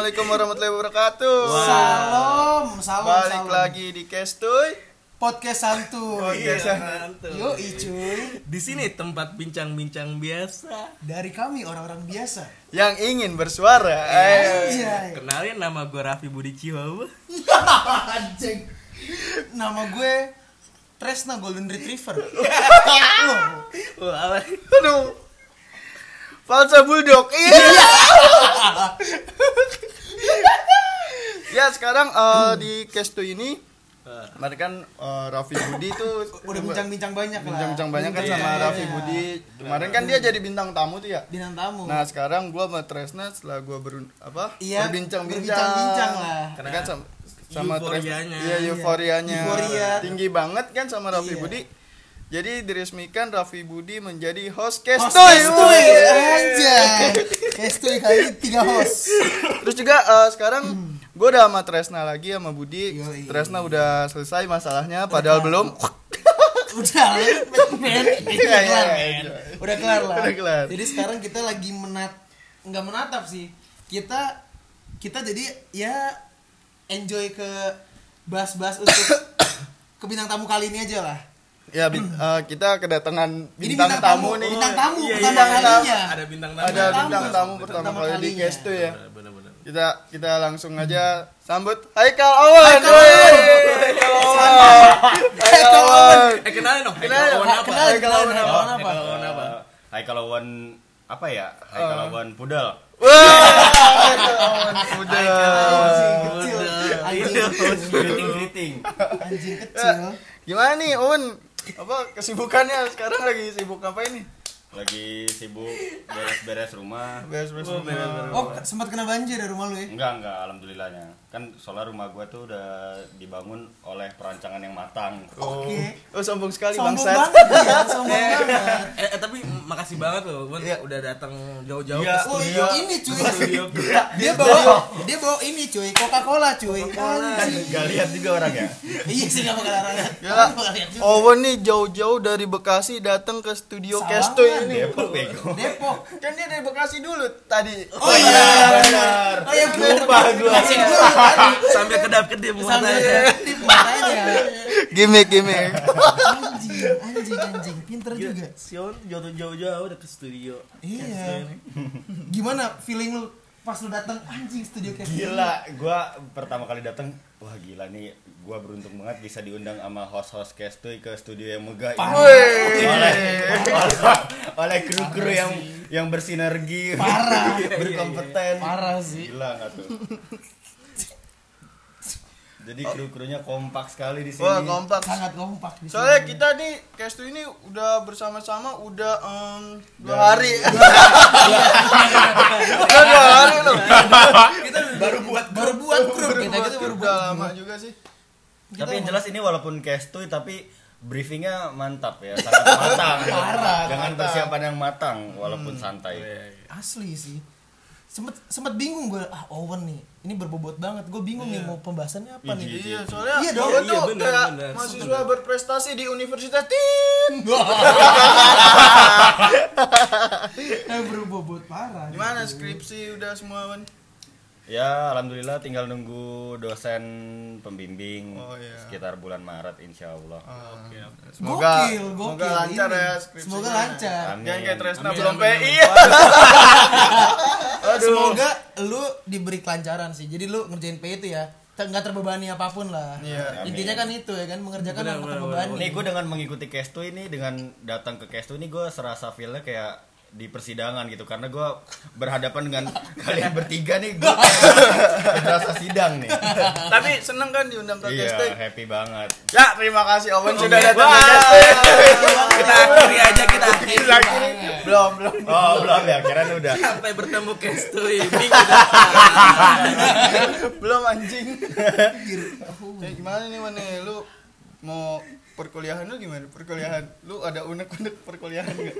Assalamualaikum warahmatullahi wabarakatuh. Salam, salam, Balik salam. lagi di Kestoy. Podcast santuy. Podcast Iya, santuy. mantap. Yo, cuy. Di sini tempat bincang-bincang biasa. Dari kami orang-orang biasa. Yang ingin bersuara. Eh. Kenalin nama gue Raffi Budi Chihuahua. Anjing. Nama gue Tresna Golden Retriever. Loh? Aduh. Falsa Bulldog. Iya. ya, sekarang eh, di Kestoy ini Kemarin kan eh, Raffi Budi tuh udah bincang-bincang banyak lah. bincang-bincang banyak kan Iya, sama iya, Raffi iya. Budi. Kemarin kan dia jadi bintang tamu tuh ya. Bintang tamu. Nah sekarang gua sama Tresna setelah gua ber apa Iya, berbincang-bincang berbincang-bincang lah. karena kan sama sama Tresna iya euforianya Euforia. tinggi banget kan sama Raffi Iya. Budi jadi diresmikan Raffi Budi menjadi host Kestoy Kestoy, anjay. Kestoy kali ini tiga host. terus juga eh, sekarang gua udah sama Tresna lagi sama Budi Yoi. Tresna udah selesai masalahnya padahal belum Udah, men. Iya, Udah iya, kelar, iya. men. Udah kelar lah. Udah kelar. Jadi sekarang kita lagi menat nggak menatap sih. Kita kita jadi ya enjoy ke bahas-bahas untuk ke bintang tamu kali ini aja lah. Ya bi- eh, kita kedatangan Ini bintang, tamu, nih bintang tamu Iya, pertama iya, iya. kalinya. Ada bintang tamu. ada tamu. bintang tamu pertama Pertama kali di kalinya. Kestoy ya Bener-bener. kita kita langsung aja sambut Haikal Awan Haikal Awan. Haikal Awan Haikal Awan Eh kenalin dong. Haikal Awan apa? Haikal kenalin, apa? Haikal Awan apa? Hai kalawan apa ya? Hai kalawan pudel. Wah, Haikal udah Anjing kecil. Udah. Anjing kecil. Anjing kecil. gimana nih Awan apa kesibukannya? Sekarang lagi sibuk apa ini Lagi sibuk beres-beres rumah. beres-beres Oh, rumah. beres-beres. Oh, sempat kena banjir dari rumah lu ya? Enggak, enggak, alhamdulillahnya. Kan soalnya rumah gua tuh udah dibangun oleh perancangan yang matang. oh, Oke. oh sombong sekali Sombong bangsat banget ya, sombong banget. Eh, eh, tapi makasih banget loh, Bun. Iya. Udah datang jauh-jauh Iya. ke Oh studio. iya, ini cuy. Studio Dia bawa dia bawa ini cuy, Coca-Cola cuy. Coca-Cola. Anjing. Gak lihat juga orang ya. Iya sih gak bakal lihat juga. Owen nih jauh-jauh dari Bekasi datang ke studio kan? Ini Depok bego. Depok. kan dia dari Bekasi dulu tadi Oh iya, benar. Oh iya. Lupa gua. Tadi. Sambil kedap-kedip matanya. gimmick gimmick Anjing, anjing, anjing. Pinter juga. Sion jauh-jauh udah ke studio. Iya. Gimana feeling lu pas lu datang anjing studio kayak? Gila, gua pertama kali datang, wah gila nih, gua beruntung banget bisa diundang sama host-host Kestoy ke studio yang megah ini. Oleh oleh, oleh kru-kru yang yang bersinergi, Parah. berkompeten. Parah sih. Gila nggak tuh? Jadi kru-krunya kompak sekali di sini. wah kompak. Sangat kompak di sini. soalnya kita nih Kestoy ini udah bersama-sama udah em, dua hari. Udah dua hari loh. Kita baru buat baru buat grup. kita kita baru udah buat lama. juga sih. Tapi yang jelas ini walaupun Kestoy tapi briefingnya mantap ya, sangat matang. Parah, Dengan matang. persiapan yang matang walaupun santai. asli sih sempet sempet bingung gue ah Owen nih ini berbobot banget. Gue bingung nih mau pembahasannya apa nih. iya soalnya Iya dong. Owen Iya, tuh benar, kayak benar. mahasiswa berprestasi di Universitas Tin. Eh, berbobot parah gimana skripsi udah semua Wan Ya, alhamdulillah tinggal nunggu dosen pembimbing Oh, iya. sekitar bulan Maret insya Allah. Oke, oke. semoga gokil, gokil. semoga lancar Ini. ya skripsinya semoga lancar Amin. jangan kayak Tresna Amin, belum amin, PI Aduh. semoga lu diberi kelancaran sih jadi lu ngerjain P itu ya nggak terbebani apa pun lah Iya. intinya kan itu ya kan mengerjakan benar, terbebani Nih gue dengan mengikuti Kestu ini dengan datang ke Kestu ini gue serasa feelnya kayak di persidangan gitu karena gue berhadapan dengan kalian bertiga nih gue berasa sidang nih. tapi seneng kan diundang ke Iya, happy banget. ya terima kasih Owen sudah Oke. datang Kita akhiri aja kita akhiri. belum belum Oh belum ya, kira udah. Sampai bertemu depan. belum anjing ya gimana nih Wan nih? lu mau perkuliahan lu gimana perkuliahan lu ada unek-unek perkuliahan nggak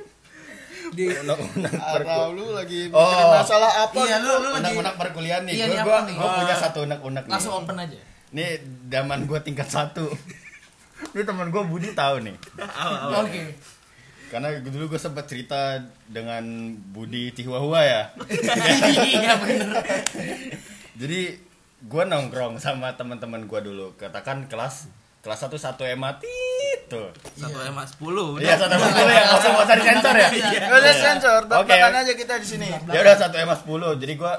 di Unek-unek atau lu lagi Oh. mikirin masalah apa iya gitu? lu lu lagi unek-unek perkuliahan nih. Iya, gue gua, apa nih? gua punya satu unek-unek nih. langsung open aja Nih zaman gue tingkat satu. Ini teman gue Budi tahu nih. oke Karena dulu gue sempat cerita dengan Budi Tihuahua ya. iya bener jadi gue nongkrong sama teman-teman gue dulu katakan kelas kelas satu satu emat itu Satu emas sepuluh. iya satu emat dulu ya langsung mau cari sensor ya? Nggak usah sensor, Oke. aja kita di sini. ya udah satu emas sepuluh. Jadi gue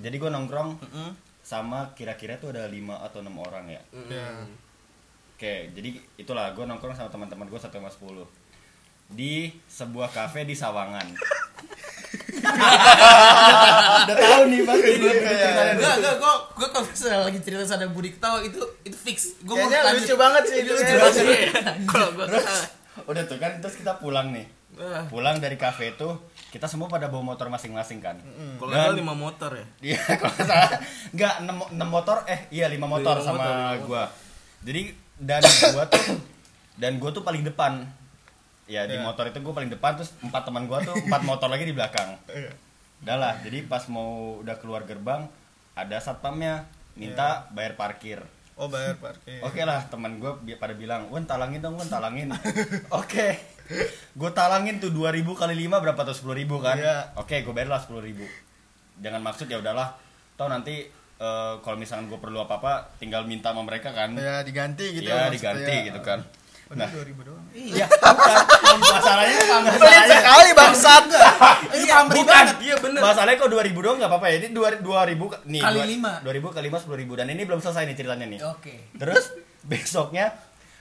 jadi gue nongkrong sama kira-kira tuh ada lima atau enam orang ya. Oke, jadi itulah gue nongkrong sama teman-teman gue satu sama sepuluh. Di sebuah kafe di Sawangan. Udah tahu nih pasti gue ceritanya. Enggak, enggak, kok gue kalau misalnya lagi cerita sama Budi ketawa itu itu fix. Gue mau lanjut. lucu banget sih itu. Lucu banget. Kalau gua Terus udah tuh kan terus kita pulang nih. Ah, Pulang dari kafe itu kita semua pada bawa motor masing-masing kan. Kalau Dan- ada lima motor ya. Iya, kalau nggak salah enggak 6, motor eh iya 5 motor Lima sama motor, motor. gua. Jadi dan gua tuh dan gua tuh paling depan. Ya di Iya. motor itu gua paling depan terus empat teman gua tuh empat motor lagi di belakang. Iya. Udah lah, jadi pas mau udah keluar gerbang ada satpamnya minta bayar parkir. Oh bayar parkir. Oke lah, teman gue pada bilang, "Wen, talangin dong, Wen, talangin." Oke. Gue talangin tuh 2000 kali 5 berapa tuh 10.000 kan? Iya. Oke, gue bayar lah 10.000. Jangan maksud ya udahlah. Tahu nanti eh, kalau misalkan gue perlu apa-apa tinggal minta sama mereka kan. Ya diganti gitu. Iya, maksudnya. diganti gitu kan. Nah, Nah, 2000 doang. iya, bukan. Masalahnya Pelit masalahnya sekali bangsat. Ini pamrih bukan. Iya bener. Masalahnya kok 2000 doang nggak apa-apa ya. Ini 2000 2000 nih. Kali dua- lima. 2000 kali 5 10.000 dan ini belum selesai nih ceritanya nih. Oke. Terus besoknya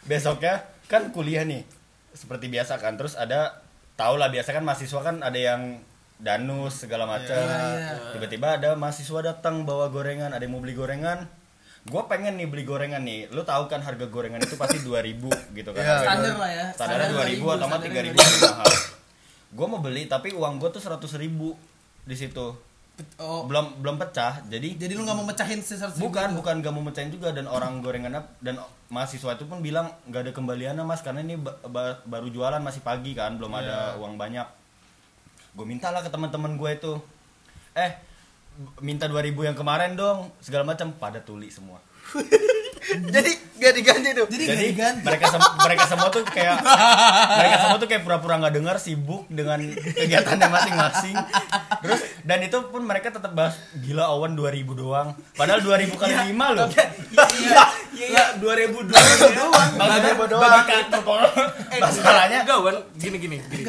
besoknya kan kuliah nih. Seperti biasa kan. Terus ada tau lah biasa kan mahasiswa kan ada yang danus segala macam. Iya, iya. Tiba-tiba ada mahasiswa datang bawa gorengan, ada yang mau beli gorengan. Gue pengen nih beli gorengan nih. Lu tahu kan harga gorengan itu pasti 2000 gitu kan. Iya. Harga Standar lah ya. Standarnya 2000 atau mah 3000 standarnya lebih mahal. Gue mau beli tapi uang gue tuh 100.000 ribu di situ. Oh, Belum belum pecah. Jadi jadi lu nggak mau mecahin sesar Bukan, bukan gak mau mecahin juga dan orang gorengannya dan mahasiswa itu pun bilang nggak ada kembaliannya mas karena ini ba- ba- baru jualan masih pagi kan belum ada uang banyak. Gue mintalah ke teman-teman gue itu, eh minta 2000 yang kemarin dong segala macam pada tuli semua. Jadi gak diganti tuh. Jadi, Jadi diganti. mereka sem- mereka semua tuh kayak mereka semua tuh kayak pura-pura nggak dengar sibuk dengan kegiatannya masing-masing. Terus dan itu pun mereka tetap bahas gila Owen 2000 doang. Padahal 2000 kali 5 loh. Iya, iya, iya, dua ribu dua ribu doang. Maksudnya Bagi- bagi kantor masalahnya Enggak, Wan. Gini, gini, gini.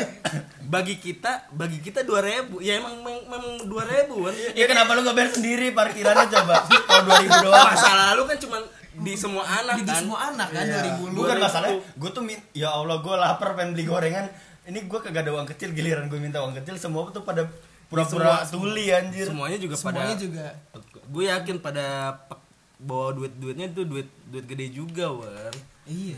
Bagi kita, bagi kita dua ribu. Ya emang memang, dua ribu, Wan. ya kenapa lu nggak bayar sendiri parkirannya coba kalau 2000 doang Masalah lalu kan cuma di semua anak Di, di kan. semua anak kan Iya. 2000 lu. bukan masalahnya gue tuh min ya Allah gue lapar pengen beli gorengan ini gue kagak ada uang kecil giliran gue minta uang kecil semua tuh pada pura-pura tuli anjir Semuanya juga Semuanya pada juga. gue yakin pada bawa duit duitnya tuh duit duit gede juga wan Iya.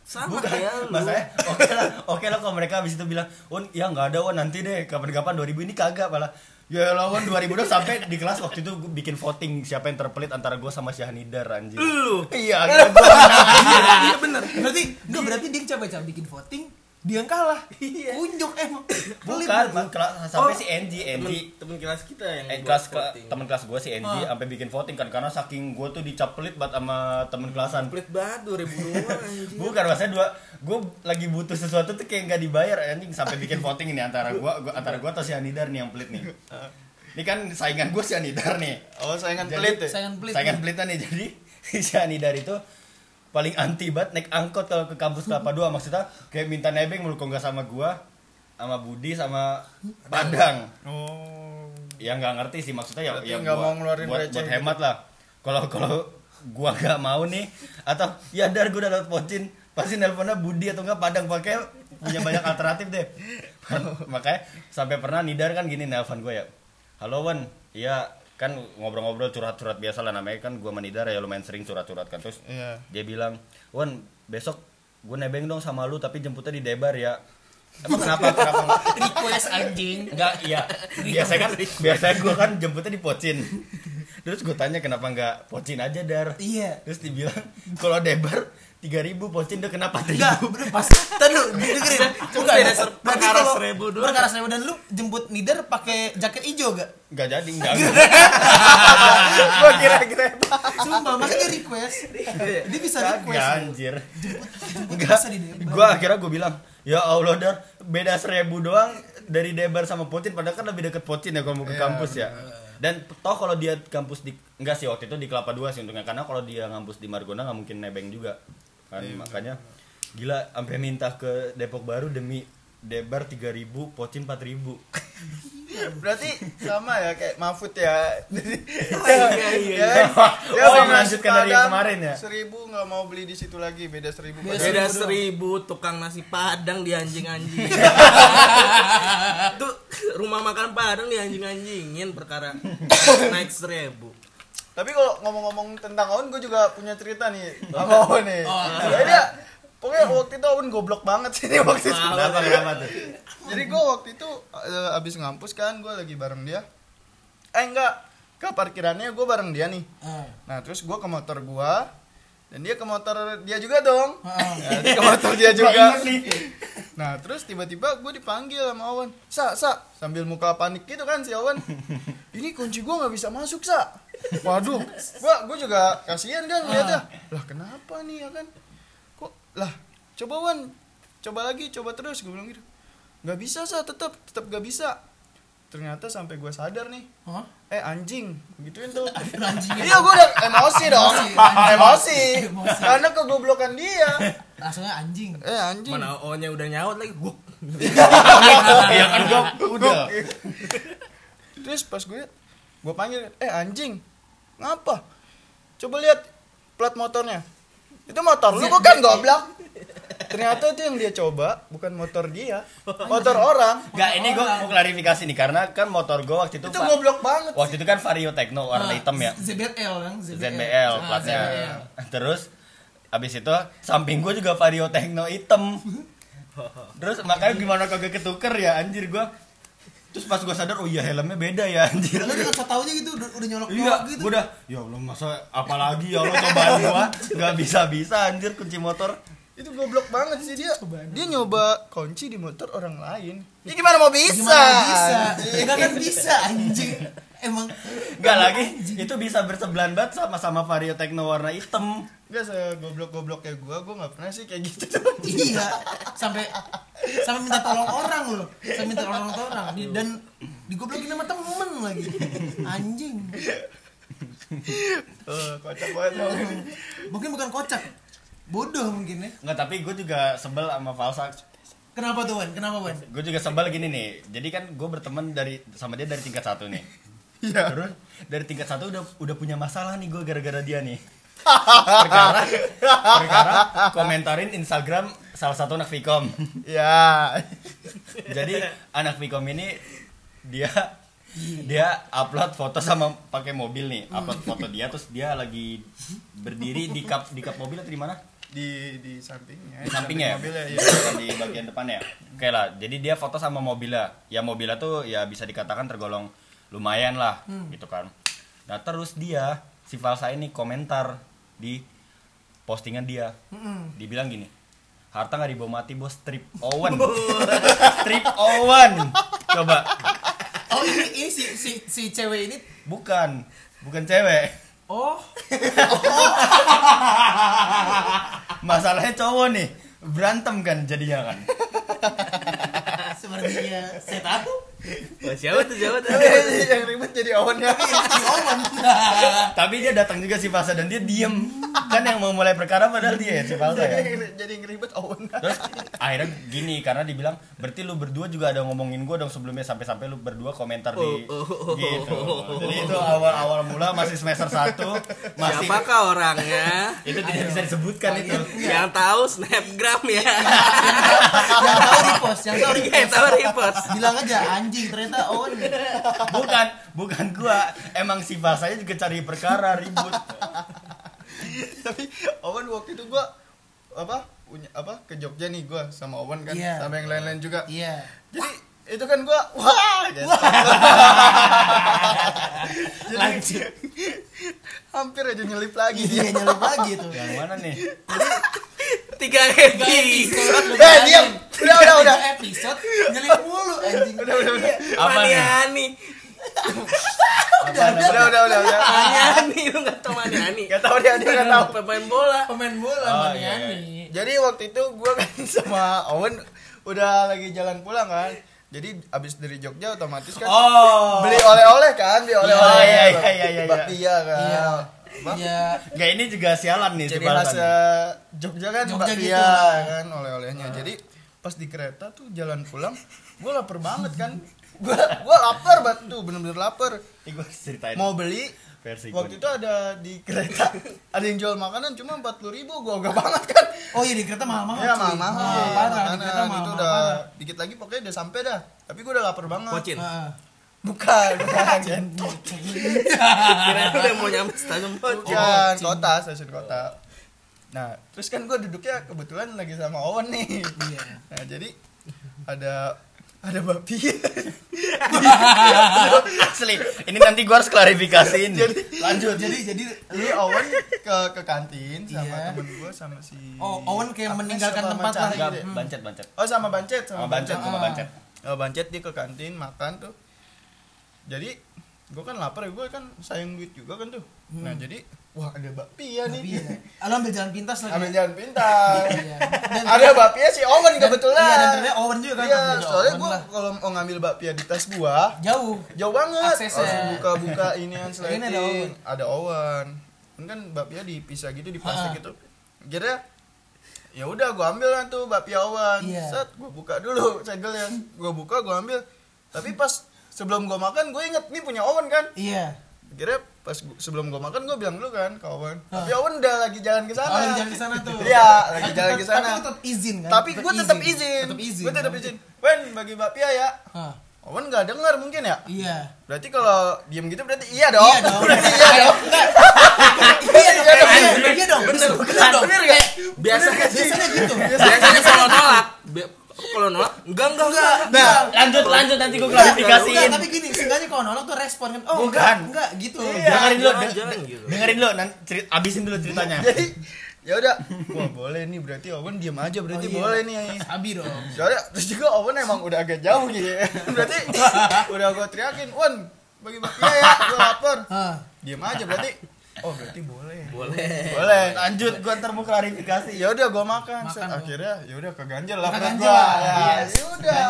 Sama Bukan, kayak lu masalahnya oke lah, oke lah kalau mereka habis itu bilang, "Wan, ya nggak ada, Wan, nanti deh, kapan-kapan 2000 ini kagak malah." Ya lawan 2000 dong sampai di kelas waktu itu gue bikin voting siapa yang terpelit antara gue sama Syahnidar anjir. Lu. Iya, akhirnya gue iya, iya bener Berarti enggak berarti dia coba-coba bikin voting, dia yang kalah. Unjuk emang. Pelit bukan, kelas sampai Oh, si Enji, temen, Enji temen kelas kita yang eh, kelas teman kelas gue si Enji Ah. sampai bikin voting kan karena saking gue tuh dicap pelit banget sama temen kelasan. pelit banget 2000 doang anjir Bukan maksudnya dua gue lagi butuh sesuatu tuh kayak nggak dibayar anjing sampai bikin voting ini antara gua, gua antara gua atau si Anidar nih yang pelit nih. Ini kan saingan gue si Anidar nih. Oh saingan Jadi- pelit ya? Saingan pelit. Saingan pelitnya nih jadi si Anidar itu paling anti banget naik angkot kalau ke kampus Kelapa Dua maksudnya kayak minta nebeng mulu kalau nggak sama gua sama Budi sama Padang. Oh. Ya nggak ngerti sih maksudnya ya Berarti ya nggak buat- mau ngeluarin buat, buat gitu. hemat lah. Kalau kalau gua nggak mau nih atau ya dar gua udah dapat pocin pasti nelponnya Budi atau enggak Padang pakai punya banyak alternatif deh. Makanya sampai pernah Nidar kan gini nelpon gue ya. Halo Wan, iya kan ngobrol-ngobrol curhat-curhat biasa lah namanya kan gua sama Nidar ya lumayan sering curhat-curhat kan terus Iya. dia bilang Wan besok gue nebeng dong sama lu tapi jemputnya di Debar ya emang kenapa kenapa nggak?" Request anjing. Enggak, iya. Biasanya kan biasanya gue kan jemputnya di Pocin. Terus gue tanya kenapa enggak Pocin aja dar. Iya. Terus dibilang kalau Debar 3000 Pocin dia kenapa Enggak, 3000? bener pas. Tadi lu dengerin. Bukan. beda ser- Berarti perkara kalau seribu doang. Perkara seribu dan lu jemput Nidar pakai jaket hijau gak? Enggak jadi, enggak. enggak. Gua kira-kira Sumpah, makanya dia request. Dia bisa request. anjir. Enggak. di Debar. Gue akhirnya gue bilang, "Ya Allah dar, beda seribu doang dari Debar sama Pocin padahal kan lebih deket Pocin ya kalau mau ke Iya, kampus ya." dan toh kalau dia kampus di enggak sih waktu itu di Kelapa Dua sih untungnya karena kalau dia ngampus di Margonda nggak mungkin nebeng juga kan Iya, makanya gila sampai minta ke Depok Baru demi debar 3000 pocin 4000 Berarti sama ya kayak Mahfud ya. iya, iya. Ya, Oh, beli melanjutkan nasi dari yang Padang, kemarin ya? Seribu nggak mau beli di situ lagi, beda seribu. Beda Beda seribu tukang nasi padang di anjing-anjing. Tuh rumah makan padang di anjing-anjingin perkara naik seribu. Tapi kalau ngomong-ngomong tentang Aun, gue juga punya cerita nih sama Aun nih. Jadi dia, pokoknya waktu itu Aun goblok banget sih nih waktu itu. kenapa kenapa tuh Jadi gue waktu itu eh, abis ngampus kan, gue lagi bareng dia. Eh enggak, ke parkirannya gue bareng dia nih. Ah. Nah terus gue ke motor gue, dan dia ke motor dia juga dong. Ah. Ya, dia ke motor dia juga. Nah terus tiba-tiba gue dipanggil sama Awan. Sa, sa, sambil muka panik gitu kan si Awan. Ini kunci gue nggak bisa masuk sa. Waduh, gua gue juga kasihan kan lihatnya. Lah kenapa nih ya kan? Kok lah coba Wan, coba lagi, coba terus gue bilang gitu. Nggak bisa sa, tetap tetap nggak bisa. Ternyata sampai gue sadar nih, Hah? eh anjing gituin tuh Anjingnya. iya gue udah emosi dong Emosi, anjing. emosi Emosi. karena kegoblokan dia Langsungnya anjing. eh anjing Mana O-nya udah nyaut lagi. Gua iya kan gua udah terus pas gue gue panggil eh anjing ngapa? Coba lihat plat motornya. Itu motor lu bukan goblok. Ternyata itu yang dia coba bukan motor dia. Motor orang. Enggak, ini gua mau klarifikasi nih karena kan motor gua waktu itu itu goblok banget waktu itu kan Vario Techno warna Ah, hitam ya. ZBL kan, ZBL Ah, platnya. ZBL. terus abis itu samping gue juga Vario Techno hitam. Terus makanya gimana kagak ketuker ya anjir gua terus pas gua sadar oh iya helmnya beda ya anjir. Lu dengan so tau aja gitu udah, udah nyolok iya gitu. gua udah ya Allah masa apalagi ya Allah cobaan gua nggak bisa bisa anjir kunci motor. Itu goblok banget sih dia. Dia nyoba kunci di motor orang lain. Ya gimana mau bisa? Gimana bisa? Enggak kan bisa anjing. Emang Enggak lagi itu bisa bersebelahan banget sama sama Vario Techno warna hitam Gak segoblok-goblok kayak gue, gue gak pernah sih kayak gitu. Iya sampai sampai minta tolong orang loh. Sampai minta tolong orang Di- dan digoblokin sama temen lagi. Anjing. Eh, Kocak banget. Mungkin bukan kocak. Bodoh mungkin ya. Enggak tapi gue juga sebel sama Falsa. Kenapa tuh Wan? Kenapa Wan? Gue juga sebel gini nih. Jadi kan gue berteman dari sama dia dari tingkat satu nih. Iya. Terus dari tingkat satu udah udah punya masalah nih gue gara-gara dia nih perkara. Perkara komentarin Instagram salah satu anak Vkom Ya. Jadi anak Vkom ini dia dia upload foto sama pakai mobil nih. Upload foto dia terus dia lagi berdiri di kap di kap mobil atau di mana? Di, di sampingnya. Di sampingnya ya? mobilnya ya di bagian depannya ya? Oke lah jadi dia foto sama mobilnya. Ya mobilnya tuh ya bisa dikatakan tergolong lumayan lah gitu kan. Nah terus dia si Falsa ini komentar di postingan dia. Dibilang gini harta nggak dibawa mati bos. Strip Owen. Strip Owen. Coba. Oh ini, ini si, si si cewek ini bukan. Bukan cewek. Oh. Masalahnya cowok nih berantem kan jadinya kan? Sepertinya. Saya tahu Wah, siapa tuh siapa tuh? yang ribet jadi awannya si Owen tapi dia datang juga si Falsa dan dia diem. Kan yang mau mulai perkara padahal dia ya si Falsa ya. Jadi yang ribet awan. Terus akhirnya gini karena dibilang berarti lu berdua juga ada ngomongin gue dong sebelumnya sampai-sampai lu berdua komentar di Oh, oh, oh, gitu. oh, oh, jadi itu awal-awal mula masih semester 1 masih Siapakah orangnya? itu tidak bisa disebutkan itu. Yang tahu snapgram ya. yang tahu repost yang tahu Yang repost tahu repost. bilang aja anjing ternyata Owen bukan bukan gua. Emang si Falsanya juga cari perkara ribut. Tapi awan waktu itu gue apa punya apa ke Jogja nih gue sama Owen kan Iya. sama yang lain-lain juga. Iya. Jadi itu kan gue wah gitu. jadi hampir aja nyelip lagi. Iya dia nyelip lagi tuh. Yang mana nih Tiga episode. eh diam udah udah udah episode nyelip mulu anjing udah udah udah Apa nih? Apaan, udah udah udah udah Maniani lu nggak tahu Maniani? nggak tahu dia dia nggak tahu Pemain bola. pemain bola Oh, oh, iya, Maniani jadi waktu itu gue kan sama Owen udah lagi jalan pulang kan jadi abis dari Jogja otomatis kan Oh. beli oleh-oleh kan beli oleh-oleh Oh, iya, iya, iya, iya. bakpia kan Iya. Iya. Gak ini juga sialan nih jadi khas eh, Jogja kan Jogja gitu. kan oleh-olehnya jadi pas di kereta tuh jalan pulang gue lapar banget kan gue gue lapar banget tuh bener-bener lapar Ini gue ceritain mau beli versi waktu gue. itu ada di kereta ada yang jual makanan cuma empat puluh ribu gue gak banget kan Oh iya di kereta mahal-mahal. ya cuy. mahal mahal Mahal, parah di kereta mahal. itu udah dikit lagi pokoknya udah sampai dah tapi gue udah lapar banget Pocin. Bukan bukan Kirain udah mau nyampe stasiun bukan kota stasiun kota nah terus kan gue duduknya kebetulan lagi sama Owen nih Iya. nah jadi ada ada babi Asli. Ini nanti gue harus klarifikasiin. Jadi- lanjut. Jadi jadi Jadi Owen ke ke kantin sama Iya. temen gue sama si Oh, Owen kayak meninggalkan tempat lah. Gitu bancet bancet. Oh sama Bancet Sama bancet sama bancet. Oh, Bancet dia ke kantin makan tuh. Jadi gue kan lapar ya gue kan sayang duit juga kan tuh. Nah jadi wah ada bakpia nih. Iya. Lo ambil jalan pintas lagi. Ambil jalan pintas. Iya. Dan- ada bakpia si Owen kebetulan. Iya, dan ternyata Owen juga kan. Iya, soalnya gue kalau mau ngambil bakpia di tas gua jauh. jauh banget. Aksesnya. Harus buka-buka Ini ada Owen. Ada Owen. Kan kan bakpia dipisah gitu di plastik Ha. gitu. Kira ya udah gua ambil lah tuh bakpia Owen. Iya. Set gua buka dulu segelnya. Gua buka gua ambil. Tapi pas sebelum gua makan gue inget nih punya Owen kan. Iya. Kira pas gua- sebelum gua makan gua bilang dulu kan ke Owen. Ha. Tapi Owen udah lagi jalan ke sana. Oh, lagi jalan ke sana tuh. Iya, lagi jalan ke sana. Tapi tetap izin kan? Tapi gue tetap izin. Tetap izin. Gue tetap izin. Wen bagi bakpia ya. Hah. Owen nggak dengar mungkin ya. Iya. Berarti kalau diem gitu berarti iya dong. Iya dong. berarti iya dong. Iya dong. Iya dong. Iya dong. Iya dong. Bener. Bener dong. Bener? Biasanya. Biasanya gitu. Biasanya kalau nolak, kalau nolak enggak enggak enggak. Nah, lanjut lanjut nanti gue Enggak, klarifikasiin. tapi gini, seenggaknya kalau nolak tuh respon kan. Oh, enggak, enggak gitu. Dengerin dulu, jangan, deng- jangan deng- gitu. dengerin dulu, nanti cerit, abisin dulu ceritanya. Jadi ya udah. Wah boleh nih berarti Owen diem aja berarti Oh, iya. boleh nih. Sabi dong. Soalnya terus juga Owen emang udah agak jauh gitu ya. Berarti udah gue teriakin, Wan bagi bakpia ya, gue lapar. Hah. Diem aja berarti. Oh berarti boleh. Boleh. Boleh. Lanjut, gue ntar mau klarifikasi. ya udah gua makan, Makan akhirnya ya udah keganjel lah gua lah, ya yes. ya udah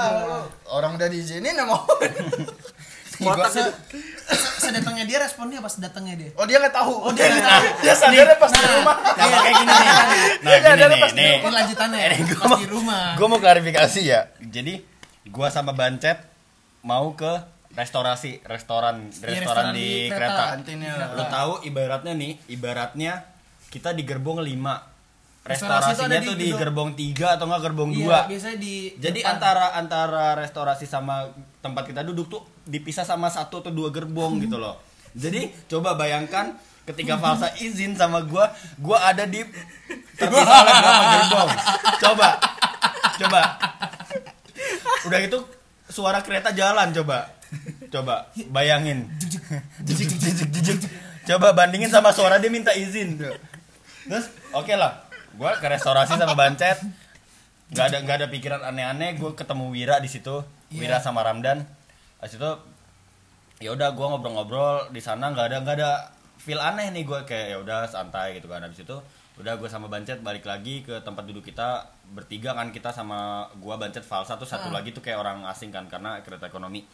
orang udah di sini nggak mau Kotak Se- Sedatangnya dia responnya pas datangnya dia. oh dia nggak tahu oh dia nggak tahu. dia sadarnya pas di Nah, rumah Nah, kayak gini nih. Nah, Dia gini ada nih, nih. Ini lanjutannya ya, Gua pas mau- di rumah. Gue mau klarifikasi ya. Jadi, gua sama Bancet mau ke restorasi, restoran, restoran restoran di di kereta. kereta. kantinnya Lu tahu ibaratnya nih, ibaratnya kita di gerbong 5. Restorasi itu ada Restorasinya di tuh di gedung- gerbong 3 atau enggak gerbong 2. Iya, biasanya di Jadi depan. antara antara restorasi sama tempat kita duduk tuh dipisah sama satu atau dua gerbong gitu loh. Jadi coba bayangkan ketika Falsa izin sama gua, gua ada di terpisah oleh berapa gerbong. Coba. Coba. Udah itu suara kereta jalan coba. Coba bayangin. Coba bandingin sama suara dia minta izin. Terus oke lah. Gua ke restorasi sama Bancet nggak ada nggak ada pikiran aneh-aneh gue ketemu Wira di situ Iya. Wira sama Ramdan di situ ya udah gue ngobrol-ngobrol di sana nggak ada nggak ada feel aneh nih gue kayak ya udah santai gitu kan habis itu udah gue sama Bancet balik lagi ke tempat duduk kita bertiga kan kita sama gue Bancet Falsa tuh satu Ah. lagi tuh kayak orang asing kan karena kereta ekonomi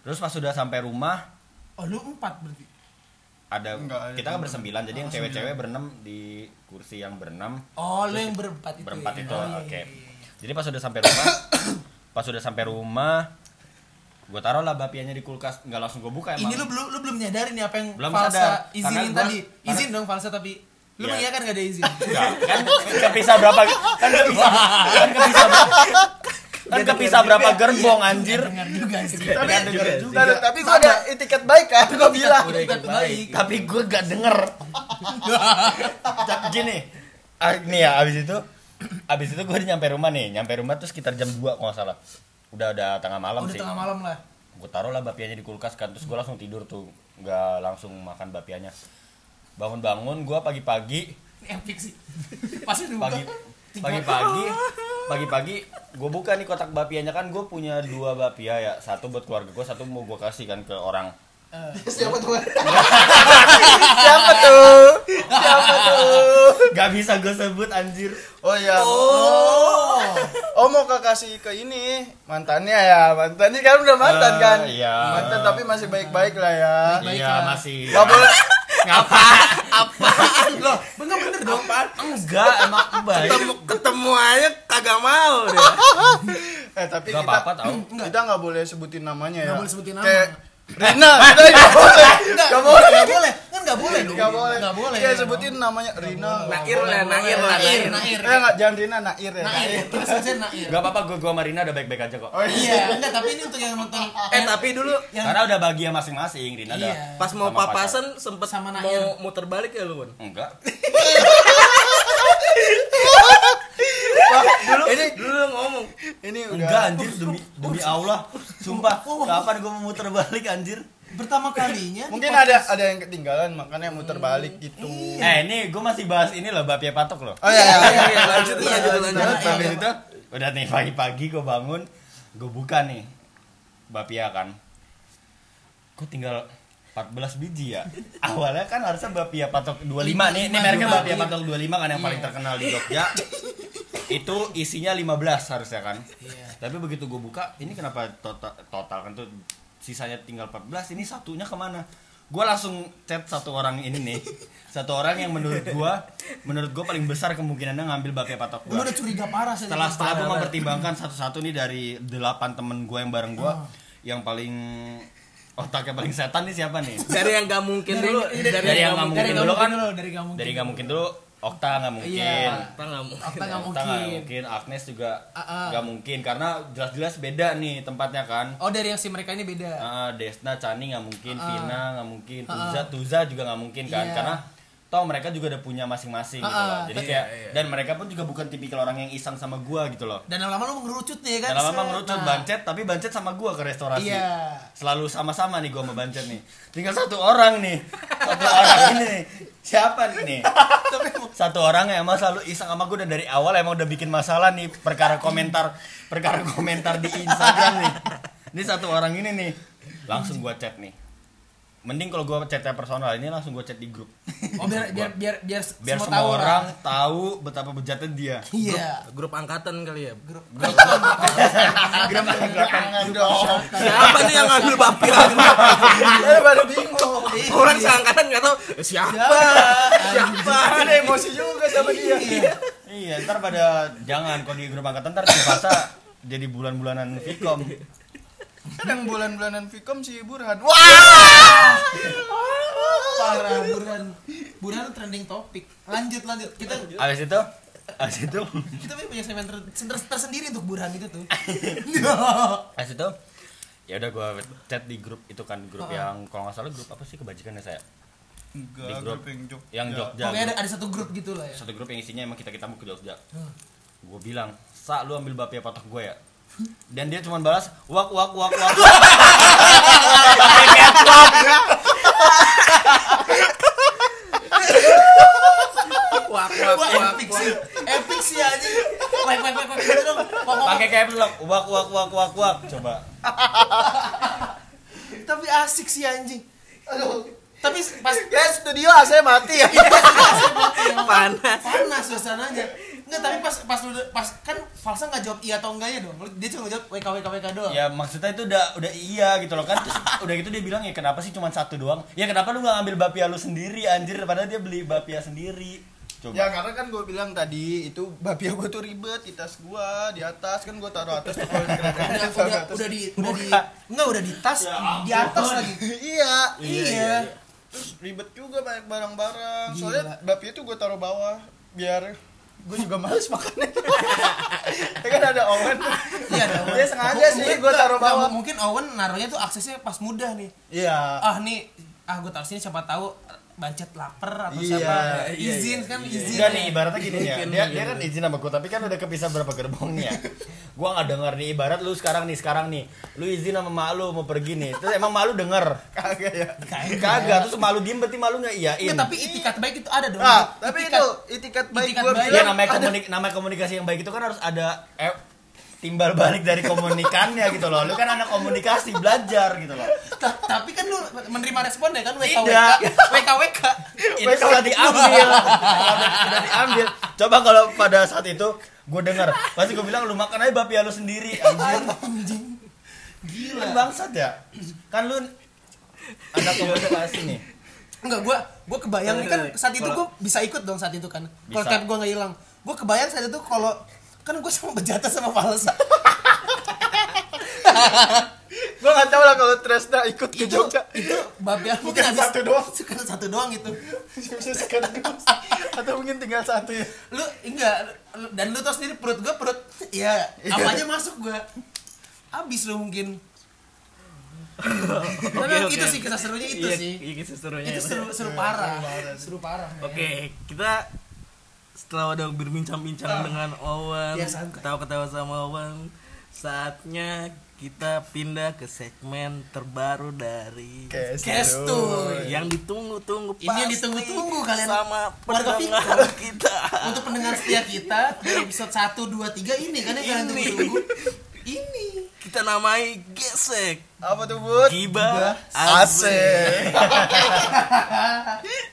terus pas sudah sampai rumah Oh, lu empat berarti. ada Enggak, ada kita kan bersembilan jadi yang Oh, cewek-cewek berenam di kursi yang berenam Oh, lu yang berempat itu. berempat ya? itu Oh, iya, oke iya, iya. jadi pas udah sampai rumah pas udah sampai rumah gue taruh lah bapiannya di kulkas nggak langsung gue buka emang Ini lu belum lu belum nyadarin nih apa yang Belum Falsa sadar. izinin Karena gua- tadi. karena- Izin dong Falsa tapi lu Iya. mengiyakan gak ada izin. Nggak, kan kepisah berapa kan kepisah kan kepisah kan kepisah berapa gerbong anjir Dengar juga sih. tapi juga. tapi, gua ada etiket baik kan gua bilang ikut baik. tapi gue gak denger gini nih ya abis itu abis itu gue nyampe rumah nih nyampe rumah tuh sekitar jam 2 kalau salah udah ada tengah malam Udah sih tengah malam lah. gue taruh lah bapianya di kulkas kan terus gue langsung tidur tuh nggak langsung makan bapianya bangun-bangun gue pagi-pagi epic sih. Pas dibuka. pagi pagi-pagi pagi-pagi gue buka nih kotak bapianya kan gue punya dua bapia ya satu buat keluarga gue satu mau gue kasih kan ke orang Eh, siapa tuh siapa tuh siapa tuh? Gak bisa gue sebut anjir. Oh iya. Oh. Oh mau ke kasih ke ini mantannya ya. Mantannya kan udah mantan Eh, kan? iya. Mantan tapi masih baik-baik lah ya. Iya masih. Gak boleh. Ngapa? Apaan lo? Enggak bener dong. Enggak, emang baik. Ketemu ketemu aja kagak mau dia. Eh tapi Gak kita apa-apa tau. kita nggak boleh sebutin namanya ya. Nggak boleh sebutin nama. Kayak Rina, kita nggak boleh. Enggak, Nggak boleh. Enggak boleh. Kan enggak boleh dong. Nggak boleh. Enggak boleh. Kayak sebutin namanya Rina. Nair lah, Nair lah, Nair, Nair. Eh nggak jangan Rina, Nair ya. Nair. Kita sebutin Nair. Gak apa-apa, gue gua sama Rina udah baik-baik aja kok. Oh iya. Iya, enggak tapi ini untuk yang nonton Eh tapi dulu yang Karena udah bahagia masing-masing, Rina udah. Iya. pas mau papasan sempet Sama Nair. mau muter balik ya lu, Bun? Enggak. Wah, dulu Ini dulu lu ngomong. ini udah Enggak anjir demi demi Allah. Sumpah, kapan gue mau muter balik anjir? pertama kalinya Mungkin ada ada yang ketinggalan makanya muter balik gitu. Eh, ini gue masih bahas ini loh, Bapia Patok loh. Oh iya iya. Iya, iya, lanjut, lanjut, lanjut. Terus habis itu udah nih pagi-pagi gue bangun, gue buka nih Bapia kan. Gue tinggal 14 biji ya. Awalnya kan harusnya Bapia Patok 25 nih, ini mereknya Bapia Patok 25 kan yang paling terkenal di Jogja. Itu isinya 15 harusnya kan. Iya. Tapi begitu gue buka, ini kenapa total, total kan tuh sisanya tinggal 14, ini satunya ke mana? Gue langsung chat satu orang ini nih, satu orang yang menurut gue, menurut gue paling besar kemungkinannya ngambil Bapia Patok gue udah curiga parah sih. setelah setelah gue mempertimbangkan satu-satu nih dari delapan temen gue yang bareng gue Oh. yang paling otaknya paling setan nih siapa nih Dari yang gak mungkin dulu, dari yang nggak mungkin dari dulu kan dari mungkin. nggak mungkin dulu Okta nggak mungkin Iya. Kita nggak mungkin. Okta nggak Okta mungkin. Agnes juga nggak mungkin karena jelas-jelas beda nih tempatnya kan Oh, dari yang si mereka ini beda. Ah, Desna, Chani nggak mungkin, Ah. Vina nggak mungkin, Ah, Tuza, Tuza juga nggak mungkin kan, Iya. karena toh mereka juga udah punya masing-masing gitu loh. Jadi Iya, kayak iya. dan mereka pun juga bukan tipikal orang yang iseng sama gua gitu loh. Dan lama-lama lu mengerucut nih kan. Dan lama set. mengerucut Nah. bancet tapi bancet sama gua ke restorasi. Iya. Selalu sama-sama nih gua sama bancet nih. Tinggal satu orang nih. Satu orang ini nih. Siapa nih? Satu orang yang emang selalu iseng sama gua dan dari awal emang udah bikin masalah nih perkara komentar perkara komentar di Instagram nih. Ini satu orang ini nih. Langsung gua chat nih. Mending kalau gua chatnya personal ini langsung gua chat di grup. Oh, biar biar biar biar, Biar semua semua tahu orang lah. tahu betapa bejatnya dia. Iya. Grup angkatan kali ya. Grup. Grup Jangan dong. Siapa nih yang ngambil? Saya baru bingung. Orang seangkatan nggak tahu eh, siapa. Siapa? Ada emosi juga sama dia. Iya, ntar pada jangan kalau di grup angkatan ntar Cipasa jadi bulan-bulanan Vkom. Yang bulan-bulanan Vkom si Burhan. Wah. Parah Burhan. Burhan trending topik. Lanjut lanjut. Kita Abis itu, abis itu, kita punya segmen ter, ter- tersendiri untuk Burhan itu tuh. abis itu, ya udah gua chat di grup itu kan grup yang kalau nggak salah grup apa sih kebajikan ya saya? Enggak, Di grup grup yang Jogja. Yang Jogja. Pokoknya ada, ada satu grup gitu lah ya. Satu grup yang isinya emang kita kita mau ke Jogja. Hmm. Gue bilang, sa lu ambil bapia patok gue ya. Dan dia cuma balas wak wak wak wak. Wah, wah, Wah, wah, epic sih. Epic sih aja. Wah, wah, wah, wah, gitu dong. Pakai caps lock wak wak wak wak wak. Coba. Tapi asik sih anjing. Aduh. Tapi pas Ya studio AC mati ya. panas. panas suasananya. Enggak, tapi pas pas udah pas kan Falsa nggak jawab iya atau enggaknya dong. Dia cuma jawab WK WK WK doang. Ya maksudnya itu udah udah iya gitu loh kan. Terus udah gitu dia bilang ya kenapa sih cuma satu doang? Ya kenapa lu gak ngambil bapia lu sendiri anjir? Padahal dia beli bapia sendiri. Coba. Ya karena kan gue bilang tadi itu bapia gue tuh ribet di tas gue di atas. Kan gue taruh atas tuh kalau udah, udah, atas. udah di udah di enggak udah di tas di atas lagi. iya Iya. terus ribet juga banyak barang-barang. Soalnya bapia tuh gue taruh bawah biar gue juga males makannya. Ya kan ada oven. Iya, ada Owen. dia sengaja sih gue taruh bawah. mungkin Owen naruhnya tuh aksesnya pas mudah nih. iya. Ah nih, ah gue taruh sini siapa tahu bancet lapar atau Iya, siapa? iya, izin iya, kan iya. izin. Enggak nih ibaratnya gini ya. Dia, dia kan izin sama gue tapi kan udah kepisah berapa gerbong nih ya. Gue gak denger nih ibarat lu sekarang nih sekarang nih. Lu izin sama mak lu mau pergi nih. Terus emang mak lu denger? Kagak ya. Kagak. Terus mak lu diem berarti mak lu gak iyain Nggak, tapi itikat baik itu ada dong. nah tapi Itikat- itu itikat baik itikat gue baik. Ya namanya, komunik namanya komunikasi yang baik itu kan harus ada eh, timbal balik dari komunikannya gitu loh lu kan anak komunikasi belajar gitu loh Ta- Tapi kan lu menerima respon ya kan WK Tidak. WK WK. ini sudah diambil udah, udah diambil coba kalau pada saat itu gue dengar pasti gue bilang lu makan aja bapia lu sendiri anjir Anjing. Gila. Kan bangsat ya. Kan lu anak komunikasi nih. Enggak, gua gua kebayang kan saat itu gua bisa ikut dong saat itu kan. Kalau kan gua nggak hilang. Gua kebayang saat itu kalau kan gua sama bejata sama Falsa. Gua nggak tahu lah kalau Tresna ikut ke itu Jogja. itu babnya Bukan satu doang. Bukan satu doang itu. Bisa sekaligus. Atau mungkin tinggal satu ya. Lu enggak dan lu tau sendiri perut gua perut ya apa aja masuk gua. Abis lu mungkin. Tapi Oke, itu oke. sih kisah serunya itu Iya, sih. Iya, kisah serunya. Itu seru seru parah. Seru parah. men. Oke, kita setelah udah berbincang-bincang dengan Owen, Ya, ketawa-ketawa sama Owen, saatnya kita pindah ke segmen terbaru dari Kestuy. yang ditunggu-tunggu Ini yang ditunggu-tunggu kalian. sama Warga pendengar kita. Untuk pendengar setia kita dari episode 1 2 3 ini kan yang kalian tunggu-tunggu. Ini. Kita namai gesek Apa tuh, Bud? Giba Asik.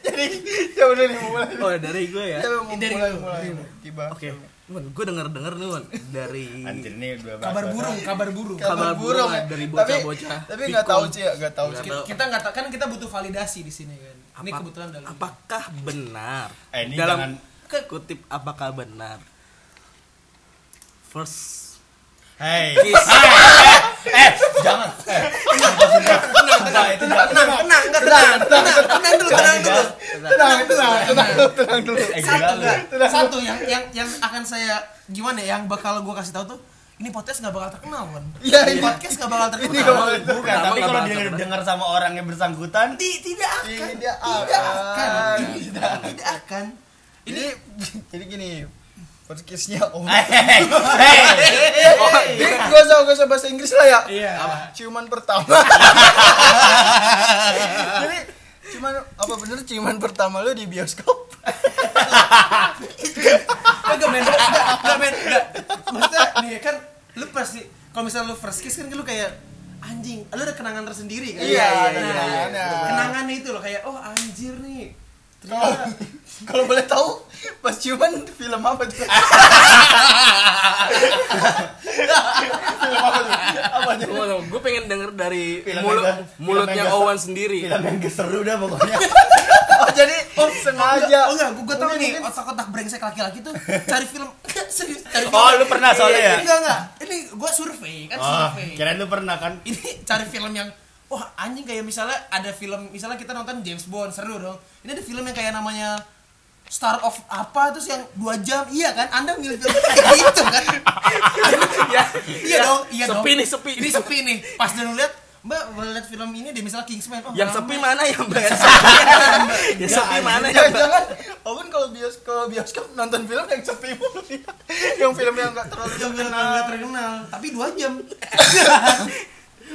Jadi, ya udah nih mulai. Oh, dari gue ya. Ya, mau Dari mulai, lu. mulai. Giba. Oke, gue denger-denger nih Wan dari Anjir nih Kabar burung, kabar burung. Kabar Kabar burung burung ya. dari Tapi- bocah-bocah. Tapi nggak tahu sih ya, nggak tahu. Kita nggak tahu kan kita butuh validasi di sini kan. Ini Apa- kebetulan dalam. Apakah benar? Eh, ini Dalam jangan- kutip apakah benar? First Hei. kiss. Eh, jangan. Eh, itu jangan. Tenang, tenang, enggak tenang, tenang, tenang dulu, tenang dulu. Tenang, tenang, tenang tenang dulu. Eh, Satu enggak? Satu yang yang yang akan saya gimana ya yang bakal gua kasih tahu tuh ini podcast nggak bakal terkenal kan? Iya, Ini iya. podcast nggak bakal terkenal. Bukan, tapi kalau dia dengar sama orang yang bersangkutan, Ti- tidak akan. Tidak akan. tidak akan. Ini jadi gini, podcastnya Om. hei, Ini gak usah gak usah bahasa Inggris lah ya. Iya. Ciuman pertama. Jadi cuman apa bener ciuman pertama lu di bioskop? Enggak men, enggak, men, enggak. Maksudnya nih kan lu pasti kalau misalnya lu first kiss kan lu kayak anjing, lu ada kenangan tersendiri kan? Iya, ada Nah, kenangannya. Kenangannya itu loh kayak oh anjir nih. Ternyata kalau boleh tahu pas ciuman film apa tuh? film apa tuh? Apa tuh? gue pengen denger dari Film mulut yang- mulutnya yang Owen sendiri. film yang keseru dah pokoknya. Oh jadi oh sengaja. Oh enggak, gue tau Mungkin- nih otak-otak brengsek laki-laki tuh cari film serius cari film. Oh, lu pernah soalnya ya? Enggak enggak. Ini gue survei kan Oh, survei. kirain lu pernah kan? Ini cari film yang wah anjing kayak misalnya ada film misalnya kita nonton James Bond seru dong. Ini ada film yang kayak namanya Star of apa terus yang dua jam? Iya kan? Anda milih film kayak gitu kan? Ya, iya dong iya dong. sepi nih, sepi. ini sepi nih. Pas dia lihat mbak boleh lihat film ini dia misalnya Kingsman. Oh Yang sepi mana yang banyak? ya sepi mana yang Jangan-jangan Owen kalau bios kalau bioskop nonton film yang sepi mulu dia. Yang film yang enggak terlalu yang nggak terkenal. nggak terkenal. Tapi dua jam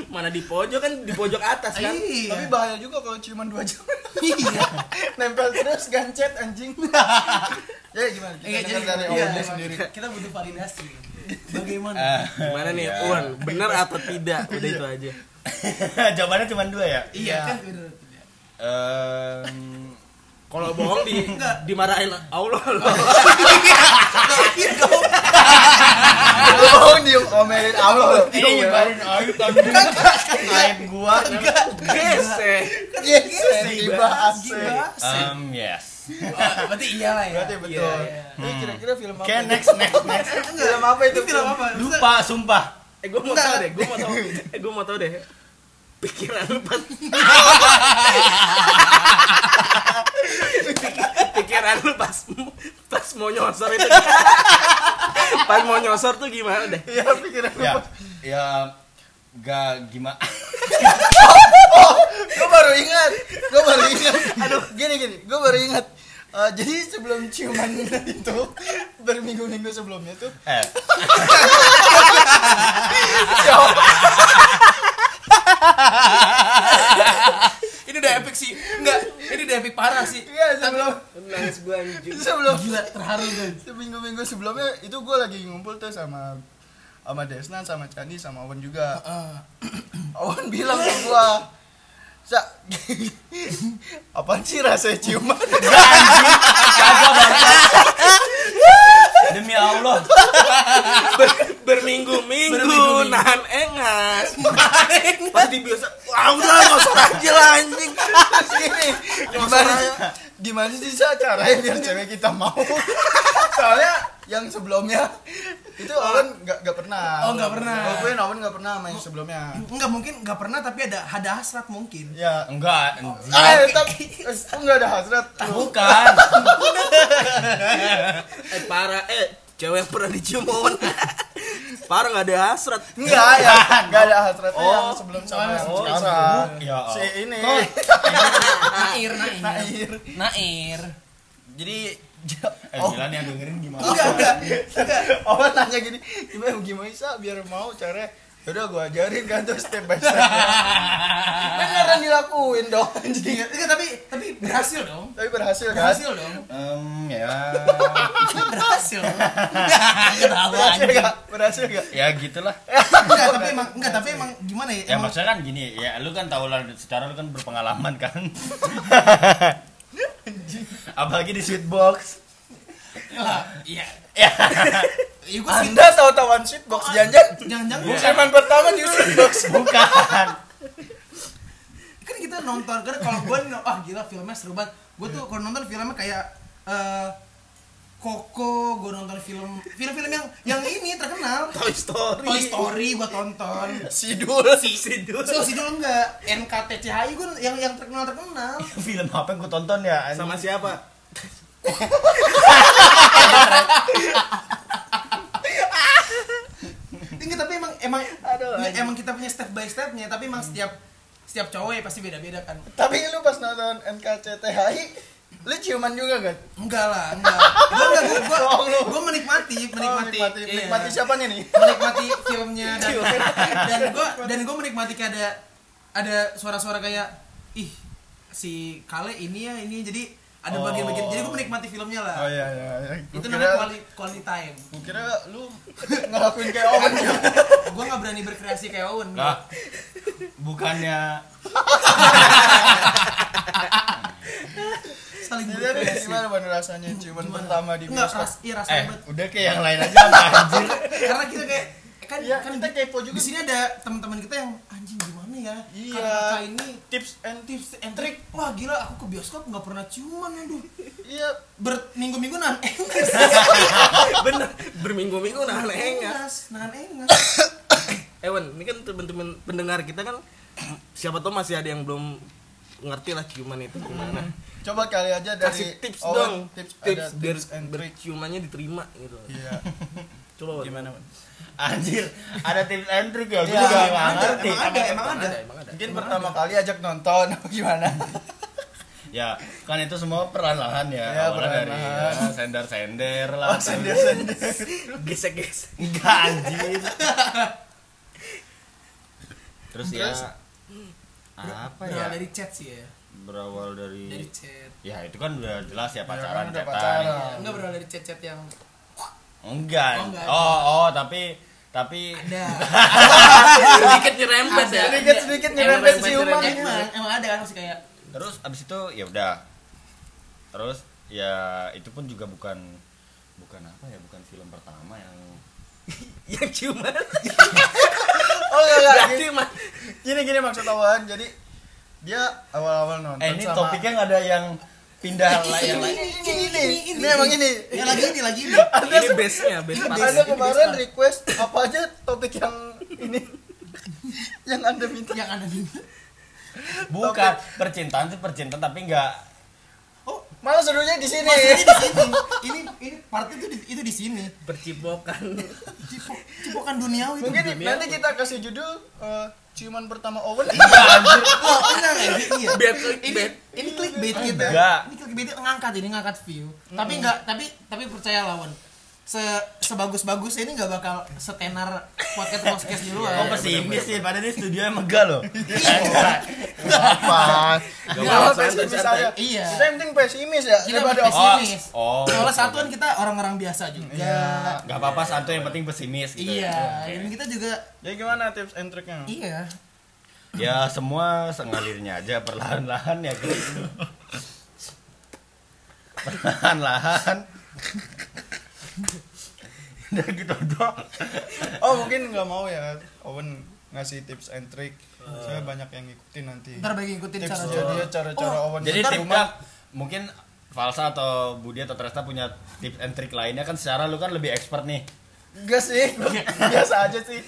mana di pojok kan di pojok atas kan? iya Tapi bahaya juga kalau ciuman 2 jam. iya Nempel terus gancet anjing. ya gimana? Kita Iya, dengar jadi dari iya, sendiri. kita butuh validasi bagaimana Ah, Gimana nih, iya. Owen? Bener atau tidak? Udah itu aja. Jawabannya cuma dua ya. iya Iya. kan. Ehm, Kalau bohong di dimarahin Allah loh. Iya. Lu bohong diomelin Allah loh. ini nyebarin aib aib gua. Tiba asik. Gila. Um, yes. Oh, berarti iyalah ya Berarti betul. Iya, iya. Ini kira-kira film apa? Oke, next, next, next. Film apa itu? Ini film apa Lupa, sumpah. Eh gue mau tau deh, gue mau tau. Eh gue mau tau deh. Pikiran lu pas Pikiran lu pas pas mau nyosor itu. pas mau nyosor tuh gimana deh? Iya, pikiran Ya, apa? ya gak gimana. Gue baru ingat. Gue baru ingat. Aduh, gini gini. Gue baru ingat. Eh, jadi sebelum ciuman itu berminggu-minggu sebelumnya tuh Eh, udah epic sih enggak ini udah epic parah sih Iya sebelum Nangis gue anjing. sebelum gila terharu kan seminggu-minggu sebelumnya itu gue lagi ngumpul tuh sama sama Desna sama Candi sama Owen juga Heeh. Owen bilang ke gua Sa, apaan sih rasanya ciuman? Demi Allah. berminggu-minggu nahan engas. Pasti biasa wah udah usah aja lah anjing. Gimana, gimana sih Sa caranya biar cewek kita mau? Soalnya yang sebelumnya itu Owen nggak nggak pernah. Oh, nggak pernah. Owen Owen nggak pernah main sebelumnya. Enggak mungkin enggak pernah tapi ada ada hasrat mungkin. Ya, Enggak. anjing. eh tapi eh, enggak ada hasrat. Bukan. eh parah eh cewek yang pernah dicium Owen parah nggak ada hasrat Enggak ya, enggak ada hasratnya Oh. yang sebelum sama Oh, sekarang. Ya. Si ini. Nair, nair. Nair. Nair. Jadi Eh, Milan yang dengerin gimana? Enggak, enggak. Enggak. Owen nanya gini, gimana gimana bisa biar mau caranya Yaudah gua ajarin kan tuh step by step Beneran dilakuin dong anjing Enggak, tapi tapi berhasil dong. Tapi berhasil kan? Berhasil dong. Em, ya. Berhasil. Ketawa Berhasil anjing. gak? Berhasil gak? Ya gitulah. Enggak, tapi emang enggak, tapi emang gimana ya? Ya Emang maksudnya kan gini, ya lu kan tahu lah secara lu kan berpengalaman kan. Apalagi di sweet box. lah, iya. Ya. Iya gua sih Anda tahu-tahuan sweetbox jangan jangan-jangan Box Segmen pertama di sweetbox Bukan. kan kita nonton kan kalau gue ah gila filmnya seru banget gue tuh kalau nonton filmnya kayak eh Koko, gue nonton film film-film yang yang ini terkenal. Toy Story. Toy Story gue tonton. Sidul. Si Sidul. So Sidul enggak. NKTCHI gue yang yang terkenal terkenal. Film apa yang gue tonton ya? anjing? sama siapa? Tinggi tapi emang emang Aduh, ya, emang kita punya step by stepnya tapi emang setiap setiap cowok ya pasti beda-beda kan. Tapi lu pas nonton NKCTHI Lu ciuman juga kan? enggak lah enggak gue enggak gue gue Bohong lu. gue menikmati menikmati Oh, menikmati, iya. menikmati siapa nih nih? menikmati filmnya dan dan gue dan gue menikmati kayak ada ada suara-suara kayak ih si Kale ini ya ini jadi ada Oh. bagian-bagian jadi gue menikmati filmnya lah Oh iya iya iya. itu Gua namanya kira- quality, quality time Gua kira lu ngelakuin kayak Owen ya. gue nggak berani berkreasi kayak Owen Nah, bukannya saling Jadi berkreasi gimana ban rasanya ciuman pertama di Enggak, bioskop? ras, iya rasa eh banget. udah kayak yang lain aja apa anjir. Karena kita kayak kan Iya, kan kita di- kepo juga. Di sini ada teman-teman kita yang anjing gimana ya? Iya. Kakak ini Tips and tips and trick. Wah, gila aku ke bioskop nggak pernah ciuman aduh. Iya, Berminggu-minggu nahan engas. bener berminggu-minggu nahan engas Nahan engas. Ewan ini kan teman-teman pendengar kita kan siapa tahu masih ada yang belum ngerti lah ciuman itu gimana coba kali aja dari kasih tips Owen, dong tips, tips ada biar tips biar trick. ciumannya diterima gitu Iya. coba. Gimana, Wan? Anjir, ada tips and trick ya? Gue Iya, juga emang ada, ngerti. emang ada, emang ada. emang ada Mungkin pertama kali ajak nonton apa gimana? Ya, kan itu semua perlahan ya. Ya, Awalnya dari ya, sender-sender lah. Oh, sender-sender. gesek-gesek Enggak anjir. Terus ya Terus? Apa Berawal ya? dari chat sih ya. Berawal dari Dari chat. Ya, itu kan udah jelas ya kan pacaran udah chatan. pacaran. Enggak berawal dari chat-chat yang Enggak. Oh, enggak. Oh, oh, tapi tapi ada. sedikit nyerempet ya Sedikit-sedikit nyerempet ciuman. emang, emang ada kan masih kayak terus abis itu ya udah. Terus ya itu pun juga bukan bukan apa ya, bukan film pertama yang yang ciuman Oh enggak enggak. Gini- Gini gini maksud Owen. Jadi dia awal-awal nonton Eh ini sama topiknya nggak ada yang pindah layar ini, lain. ini, ini, ini, emang ini. ya lagi ini lagi ini. ini base nya base Ada kemarin request apa aja topik yang ini yang anda minta. yang ada di Bukan percintaan sih percintaan tapi nggak Malah serunya di sini. maksudnya di sini. Ini ini part itu di, itu di sini. percipokan Cipok, cipokan duniawi itu. Mungkin dunia. nanti kita kasih judul eh, ciuman pertama Owen. Oh, enggak, iya. Bad ini clickbait. ini clickbait kita. Enggak. Ini clickbait ngangkat ini ngangkat view. Tapi enggak, tapi tapi percaya lawan. Se sebagus-bagus ini nggak bakal setenar podcast podcast di luar. Kok pesimis sih? Padahal ini studionya megah loh. apa Gak pesimis aja Iya. kita yang penting pesimis ya Kita daripada pesimis. Oh. Soalnya satuan kita orang-orang biasa juga. Iya. Gak apa-apa santuy yang penting pesimis gitu. Iya, ini kita juga jadi gimana tips and triknya iya. Ya semua sengalirnya aja perlahan-lahan ya guys. Perlahan-lahan. Udah gitu doang. oh mungkin nggak mau ya Owen ngasih tips and trick. Saya banyak yang ngikutin nanti. Ntar bagi ikutin tips cara dia cara-cara Oh, Owen Jadi Ntar tipnya rumah. mungkin Falsa atau Budi atau Tresna punya tips and trick lainnya. Kan secara lu kan lebih expert nih. enggak sih. Biasa aja sih.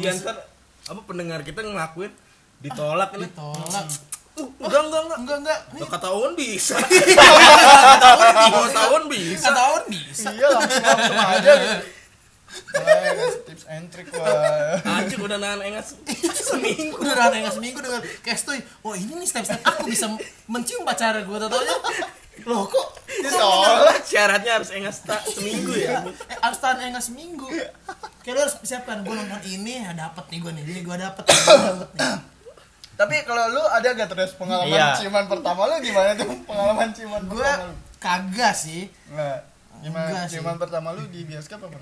Iya ntar. Apa pendengar kita ngelakuin? Ditolak ini. ditolak. Enggak enggak enggak. Enggak enggak. Ini Loh, kata Owen bisa. Kata Owen bisa. kata tahun bisa. iya langsung langsung aja gitu Makanya kasih tips and trick wah Anjing udah nahan engas seminggu. Udah rame nggak seminggu dengan Kestoy. Oh ini nih step-step aku bisa mencium pacar gue tau taunya. Loh kok ditolak Syaratnya harus engas tak seminggu ya. eh, harus tahan enggak seminggu. Kayak lu harus siapkan gue nonton ini ya dapet nih gue nih. Jadi gue dapet nih, gua dapet nih. Tapi kalau lu ada gak terus pengalaman Iya. ciuman pertama lu gimana tuh pengalaman ciuman Gue pertama lu kagak sih. Nggak. gimana Enggak sih. ciuman pertama lu di bioskop apa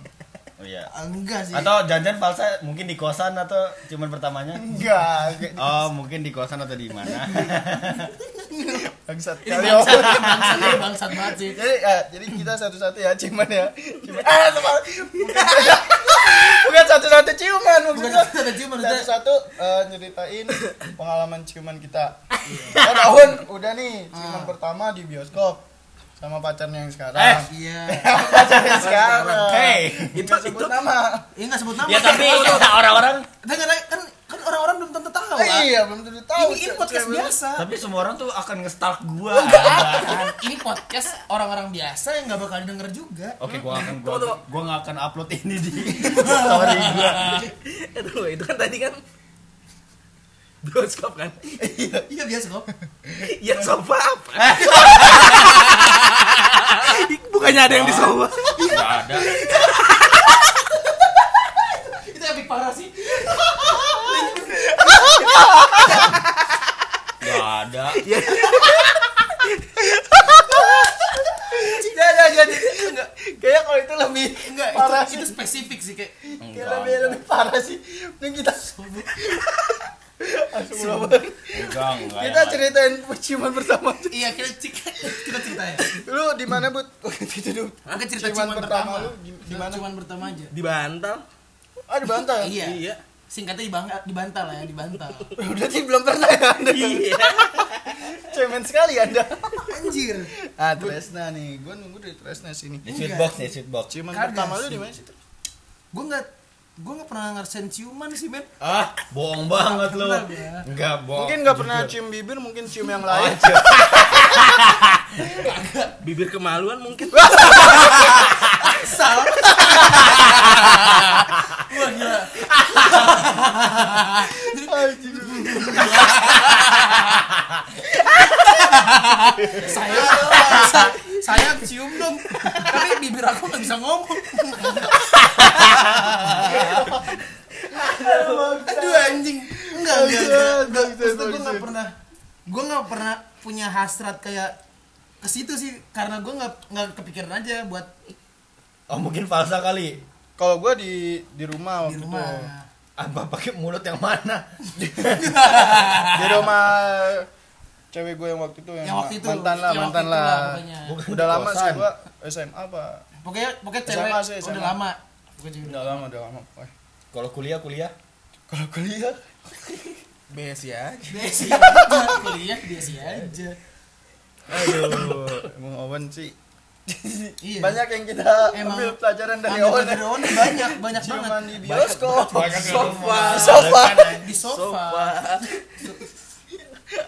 Oh iya. Enggak sih. Atau janjian Falsa mungkin di kosan atau cuman pertamanya? enggak. Oh, mungkin di kosan atau di mana? bangsat ini kali bangsat, bangsat, ini bangsat banget sih. jadi ya, jadi kita satu-satu ya ciuman ya ciuman ah bukan satu-satu ciuman Bukan maksudnya ada cium maksudnya. satu-satu eh, nyeritain pengalaman ciuman kita kan Aun udah nih ciuman Ah. pertama di bioskop sama pacarnya yang sekarang Eh. Iya. pacarnya sekarang Hey. itu sebut nama Ini enggak sebut nama. Ya tapi orang-orang Dengar kan kan orang-orang belum tentu tahu. Eh, iya belum tentu tahu Ini, ini podcast cewek- biasa. tapi semua orang tuh akan nge-stalk gua. Kan, ini podcast orang-orang biasa yang nggak bakal denger juga. Oke, gua akan gua, Tunggu, tunggu. gua nggak akan upload ini di story gua. Itu itu kan tadi kan bioskop kan. Iya biasa kok. Ya sofa apa? Bukannya ada yang di sofa. Enggak ada. Itu epic parah sih. Enggak ada. jadi jadi enggak kayak kalau itu lebih Enggak, parah itu, sih itu spesifik sih kayak Kayak lebih lebih parah sih ini kita Astagfirullah. Enggak, enggak. kita ceritain ciuman pertama aja. iya kita kita ceritain. lu di mana bud itu dulu Kita cerita ciuman ciuman pertama pertama. lu di- mana Ciuman pertama aja. Di bantal. ah di bantal ya Iya. Iya. Singkatnya di bang di bantal lah ya, di bantal. berarti belum pernah ya anda Iya. cemen sekali anda Anjir. ah Tresna nih gue nunggu dari Tresna sini Di sweet box nih, sweet box. Kagak pertama lu sih. di mana sih Gue nggak gue nggak pernah ngerasain ciuman sih men. Ah, bohong banget lu. Ya. Enggak, bohong. mungkin nggak pernah cium bibir mungkin cium yang lain Bibir kemaluan mungkin. Sal. Wah gila. saya, saya saya cium dong tapi bibir aku nggak bisa ngomong aduh anjing enggak enggak enggak enggak Maksudnya gue nggak pernah gue nggak pernah punya hasrat kayak ke situ sih karena gue nggak nggak kepikiran aja buat Oh, mungkin falsa kali. kalau gue di di rumah di waktu rumah itu. Apa pakai mulut yang mana? di rumah cewek gue yang waktu itu yang, Yang waktu itu, mantan lah yang mantan lah udah lama sih gue SMA apa pokoknya pokoknya SMA cewek sih, udah SMA. lama pokoknya udah udah lama udah lama Kalau kuliah, kuliah. kalau kuliah Besi aja. Desi aja. Kuliah Desi aja. Aduh emang Owen sih. Iya. Banyak yang kita Emang- ambil pelajaran dari Owen. dari Owen banyak banyak ciuman banget. di bioskop. Sofa. sofa. di sofa.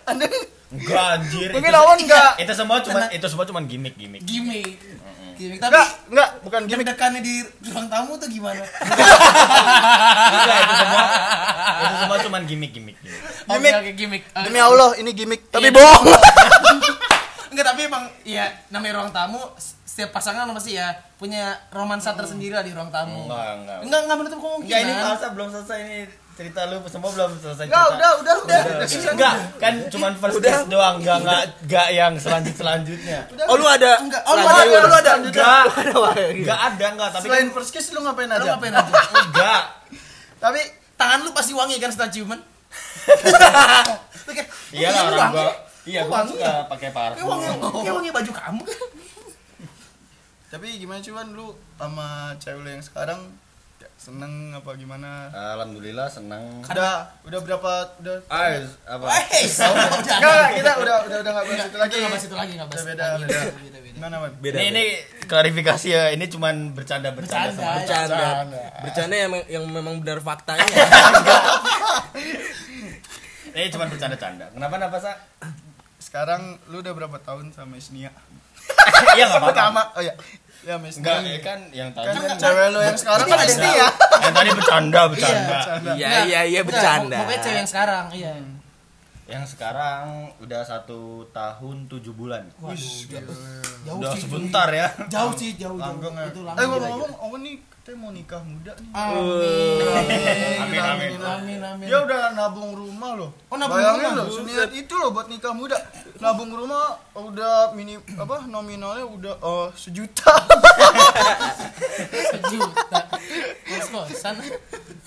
Anda Enggak anjir. mungkin itu- Owen enggak. Itu semua cuma itu semua cuma gimmick-gimmick. gimmick. Gimmick tapi enggak enggak bukan gini deg-degannya di ruang tamu tuh gimana Enggak, itu semua itu semua cuma gimmick-gimmick. Gimmick. oke gimmick Oke. demi Allah ini gimmick tapi Iya. bohong Enggak tapi emang ya namanya ruang tamu setiap pasangan pasti ya punya romansa tersendiri lah di ruang tamu. Enggak, enggak. Enggak enggak menutup kemungkinan. Enggak ini masa belum selesai ini cerita lu semua belum selesai Enggak, cerita. udah, udah, udah. Enggak, kan cuman first Udah. doang, enggak enggak enggak yang selanjut selanjutnya. Oh lu ada? Enggak. Oh, lu ada, lu ada. Enggak, enggak ada enggak, tapi Selain kan first kiss lu ngapain Lu aja? ngapain aja? enggak. Tapi Tangan lu pasti wangi kan setelah ciuman? Lu kayak, Iya "Oh, lah lu orang wangi?" gua. Iya, Oh, gua wangi suka ya? pakai Kayak wangi, parfum. kayak wangi baju kamu tapi gimana cuman lu sama cewek lu yang sekarang seneng apa gimana? Alhamdulillah senang. Udah, udah berapa udah Ah, apa? Eh. Enggak, kita udah udah udah enggak bahas itu lagi. nggak bahas itu lagi, nggak bahas beda, beda. Beda, beda. Gimana, Man? Beda. Ini ini klarifikasi ya, ini cuman bercanda-bercanda Bercanda. sama bercanda. Bercanda. Bercanda yang yang memang benar faktanya. Ini cuman bercanda-canda. Kenapa kenapa, Sa? Sekarang lu udah berapa tahun sama Isnia? Iya enggak apa-apa. Pertama, oh ya. Ya, Mas. Enggak, ya kan yang tadi Kan kan cewek lu yang sekarang kan ada- Isnia. yang tadi bercanda, bercanda. Bercanda. Iya iya iya bercanda. Pokoknya cewek yang sekarang, iya. Yang sekarang udah satu tahun tujuh bulan. Waduh, jauh, jauh Udah sih. sebentar ya. Jauh sih, jauh. Langgeng ya. Itu Eh, langgeng. ngomong-ngomong, Owen nih katanya mau nikah muda nih. Amin. Amin, amin. Amin, amin. Dia udah nabung rumah loh. Oh, nabung Bayangin rumah? loh, seniat itu loh buat nikah muda. Nabung rumah udah mini apa nominalnya udah oh, sejuta. Sejuta. Kos-kosan.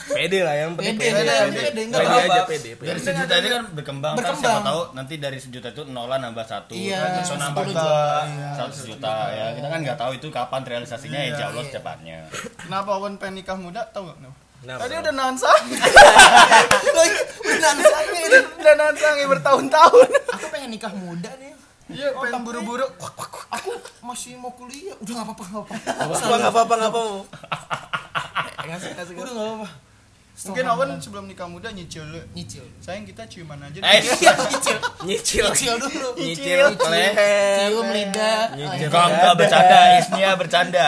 Pede lah yang penting Pede, pede. pede, pede, enggak Pede apa-apa. aja pede. pede. Dari sejuta ini kan berkembang, Ntar Berkembang. siapa tahu nanti dari sejuta itu nolan nambah satu, Iya, terus nambah 10 dua, juta. seratus juta ya. Kita kan nggak tahu itu kapan realisasinya, Iya. insya Allah Iya. secepatnya. Kenapa Owen pengen nikah muda? Tahu gak? kenapa? Kenapa? Tadi udah nahan sange. Udah sange ini. udah nahan sange bertahun-tahun. Aku pengen nikah muda nih. Iya, pengen buru-buru. Aku masih mau kuliah. Udah enggak apa-apa, enggak apa-apa. Apa nggak apa-apa nggak apa-apa. Ngasih ngasih. Udah enggak apa-apa. Mungkin Owen sebelum nikah muda nyicil dulu. nyicil. Sayang kita ciuman aja. Eh, Nyicil. Nyicil. Nyicil dulu. Nyicil leher. Cium lidah. Nyicil. Oh, iya. enggak bercanda, Isnia bercanda.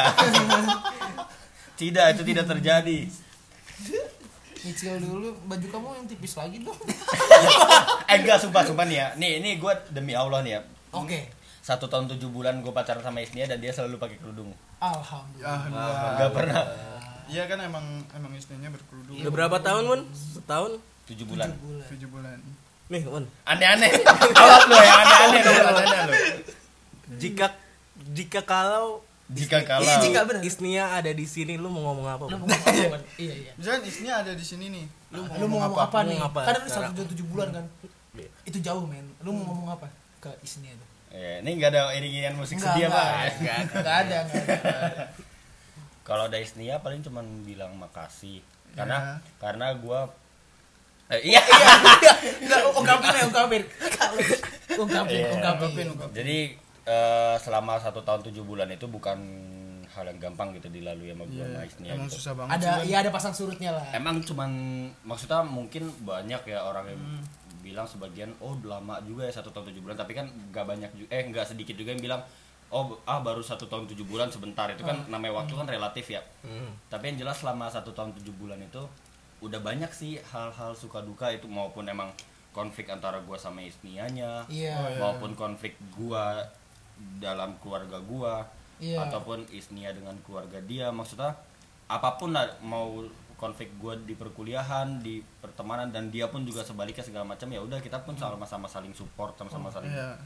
tidak, itu tidak terjadi. Nyicil dulu baju kamu yang tipis lagi dong. Eh enggak, sumpah, sumpah nih ya. Nih, ini gue demi Allah nih ya. Oke. Satu tahun tujuh bulan gue pacaran sama Isnia dan dia selalu pakai kerudung. Alhamdulillah. Ah, Enggak pernah. Iya kan emang emang istrinya berkerudung. Udah berapa tahun, Mun? Setahun? Tujuh bulan. Bulan. Tujuh bulan. Nih, Mun. Aneh-aneh. Awas lo yang aneh-aneh lo. Jika jika kalau Jika kalau Iya, jika benar. Isnia ada di sini lu mau ngomong apa? Lu mau ngomong apa? Iya, iya. Misalkan istrinya ada di sini nih. Lu Lu mau ngomong apa, Mau nih? ngomong apa? Kan ada Sekarang. satu tujuh bulan kan. Itu jauh men. Lu mau ngomong apa ke isinya itu? Eh, ini enggak ada iringan musik Enggak, sedih enggak. apa? Enggak ada, enggak ada. Kalau ada Isnia paling cuman bilang makasih. Karena Ya. karena gua eh, iya. Enggak, ungkapin ya, ungkapin. Ungkapin, Iya. ungkapin. Jadi eh, selama satu tahun tujuh bulan itu bukan hal yang gampang gitu dilalui sama gua sama Isnia Emang gitu. susah banget. Ada, iya ada pasang surutnya lah. Emang cuman maksudnya mungkin banyak ya orang yang bilang sebagian oh lama juga ya satu tahun tujuh bulan tapi kan nggak banyak juga eh nggak sedikit juga yang bilang oh ah baru satu tahun tujuh bulan sebentar itu kan namanya waktu kan relatif ya Hmm. tapi yang jelas selama satu tahun tujuh bulan itu udah banyak sih hal-hal suka duka itu maupun emang konflik antara gua sama Isnianya Iya. Oh, iya. maupun konflik gua dalam keluarga gua Iya. ataupun Isnia dengan keluarga dia maksudnya apa pun lah mau konflik gua di perkuliahan di pertemanan dan dia pun juga sebaliknya segala macam ya udah kita pun sama-sama saling support sama-sama saling Iya.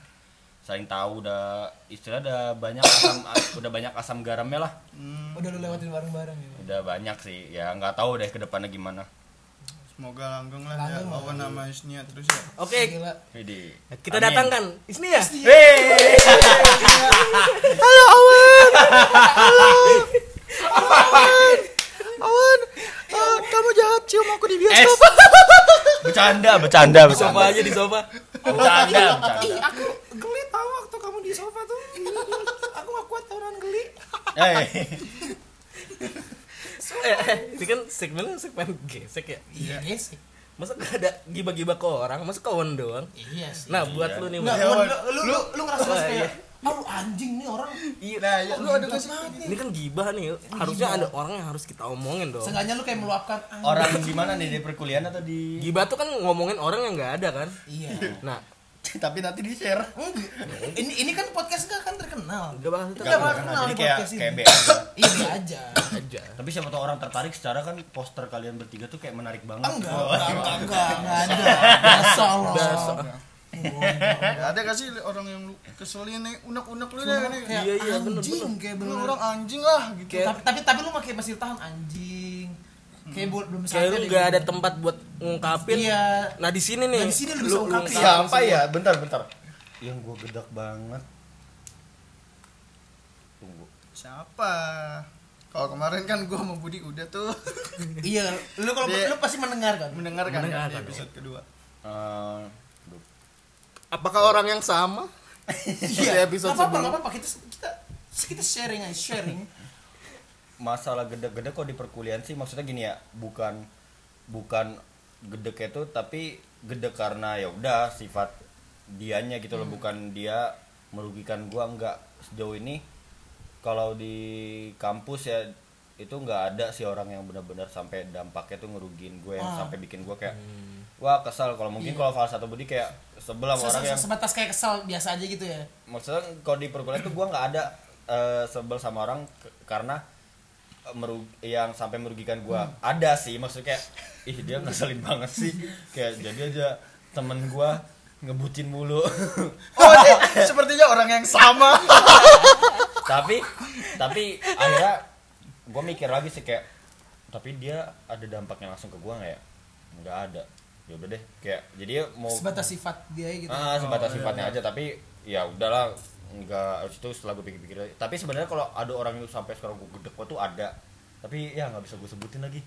saling tahu udah istilah udah banyak asam udah banyak asam garamnya lah Hmm, Udah lu lewatin bareng-bareng ya. udah banyak sih ya nggak tahu deh ke depannya gimana semoga langgeng lah Langgeng ya. sama Isnia terus ya. Oke, Gila. Jadi kita amin. datangkan Isnia. Hei! Awan, eh, kamu jahat cium aku di Es. bioskop. bercanda bercanda Di sofa bercanda aja di sofa. bercanda Ih, bercanda aku geli tau waktu kamu di sofa tuh. aku gak kuat tahunan geli. Eh, Eh, eh, ini kan segmen segmen gesek ya. Iya sih. Masa gak ada gibah-gibah ke orang, masa kawan doang. Iya sih. Nah, buat Iya. lu nih. Wan. lu, lu, lu, lu ngerasa Oh, kayak, iya. oh anjing nih orang. Nah, ya, lu ada Gila gak sih? banget nih. Ini kan gibah nih, harusnya ada orang yang harus kita omongin dong. Seenggaknya lu kayak meluapkan anjing. orang di mana nih di perkuliahan atau di Gibah tuh kan ngomongin orang yang nggak ada kan. Iya. Nah, tapi nanti di share Enggak. Ini ini kan podcast gak kan terkenal. Gak bakal terkenal. bakal kenal jadi di kayak podcast ini. kayak aja. Iya aja. aja. tapi siapa tahu orang tertarik secara kan poster kalian bertiga tuh kayak menarik banget Enggak, enggak, enggak, enggak, enggak ada. Biasa loh. Ada gak sih orang yang keselin nih unek-unek lu deh nih Kayak Iya, iya, anjing, bener. kayak bener. orang anjing lah gitu Tapi tapi tapi lu masih masih tahan anjing. Kayak buat belum Kayak lu gak ada tempat buat ngungkapin. Iya. Nah di sini nih. Nah, di sini lu bisa ungkapin. ungkapin. siapa ya bentar bentar yang gua gedak banget tunggu siapa kalau kemarin kan gua sama Budi udah tuh Iya, lu kalau lu pasti mendengarkan. mendengarkan kan di Mendengarkan. episode kedua Eh. Apakah orang yang sama? Di episode sebelum. enggak apa-apa. Kita kita kita sharing aja, sharing. masalah gede-gede kok di perkuliahan sih maksudnya gini ya bukan bukan gede itu tapi gede karena ya udah sifat dianya gitu loh bukan dia merugikan gua enggak sejauh ini kalau di kampus ya itu nggak ada sih orang yang benar-benar sampai dampaknya tuh ngerugiin gue yang Ah. sampai bikin gue kayak wah kesal kalau mungkin kalau salah satu budi kayak sebelah Se- orang se- yang sebatas kayak kesal biasa aja gitu ya. maksudnya kalau di perkuliahan tuh gue nggak ada eh, sebel sama orang karena eh, merug yang sampai merugikan gue ada sih maksudnya kayak ih dia ngeselin banget sih. Kayak jadi aja temen gue ngebucin mulu. Oh ini sepertinya orang yang sama. Tapi tapi akhirnya gue mikir lagi sih kayak tapi dia ada dampaknya langsung ke gue nggak ya? Nggak ada ya udah deh kayak jadi mau Sebatas sifat dia gitu. ah sebatas Oh, sifatnya iya. aja tapi ya udahlah nggak harus itu setelah gue pikir-pikir tapi sebenarnya kalau ada orang yang sampai sekarang gue gede tuh ada tapi ya nggak bisa gue sebutin lagi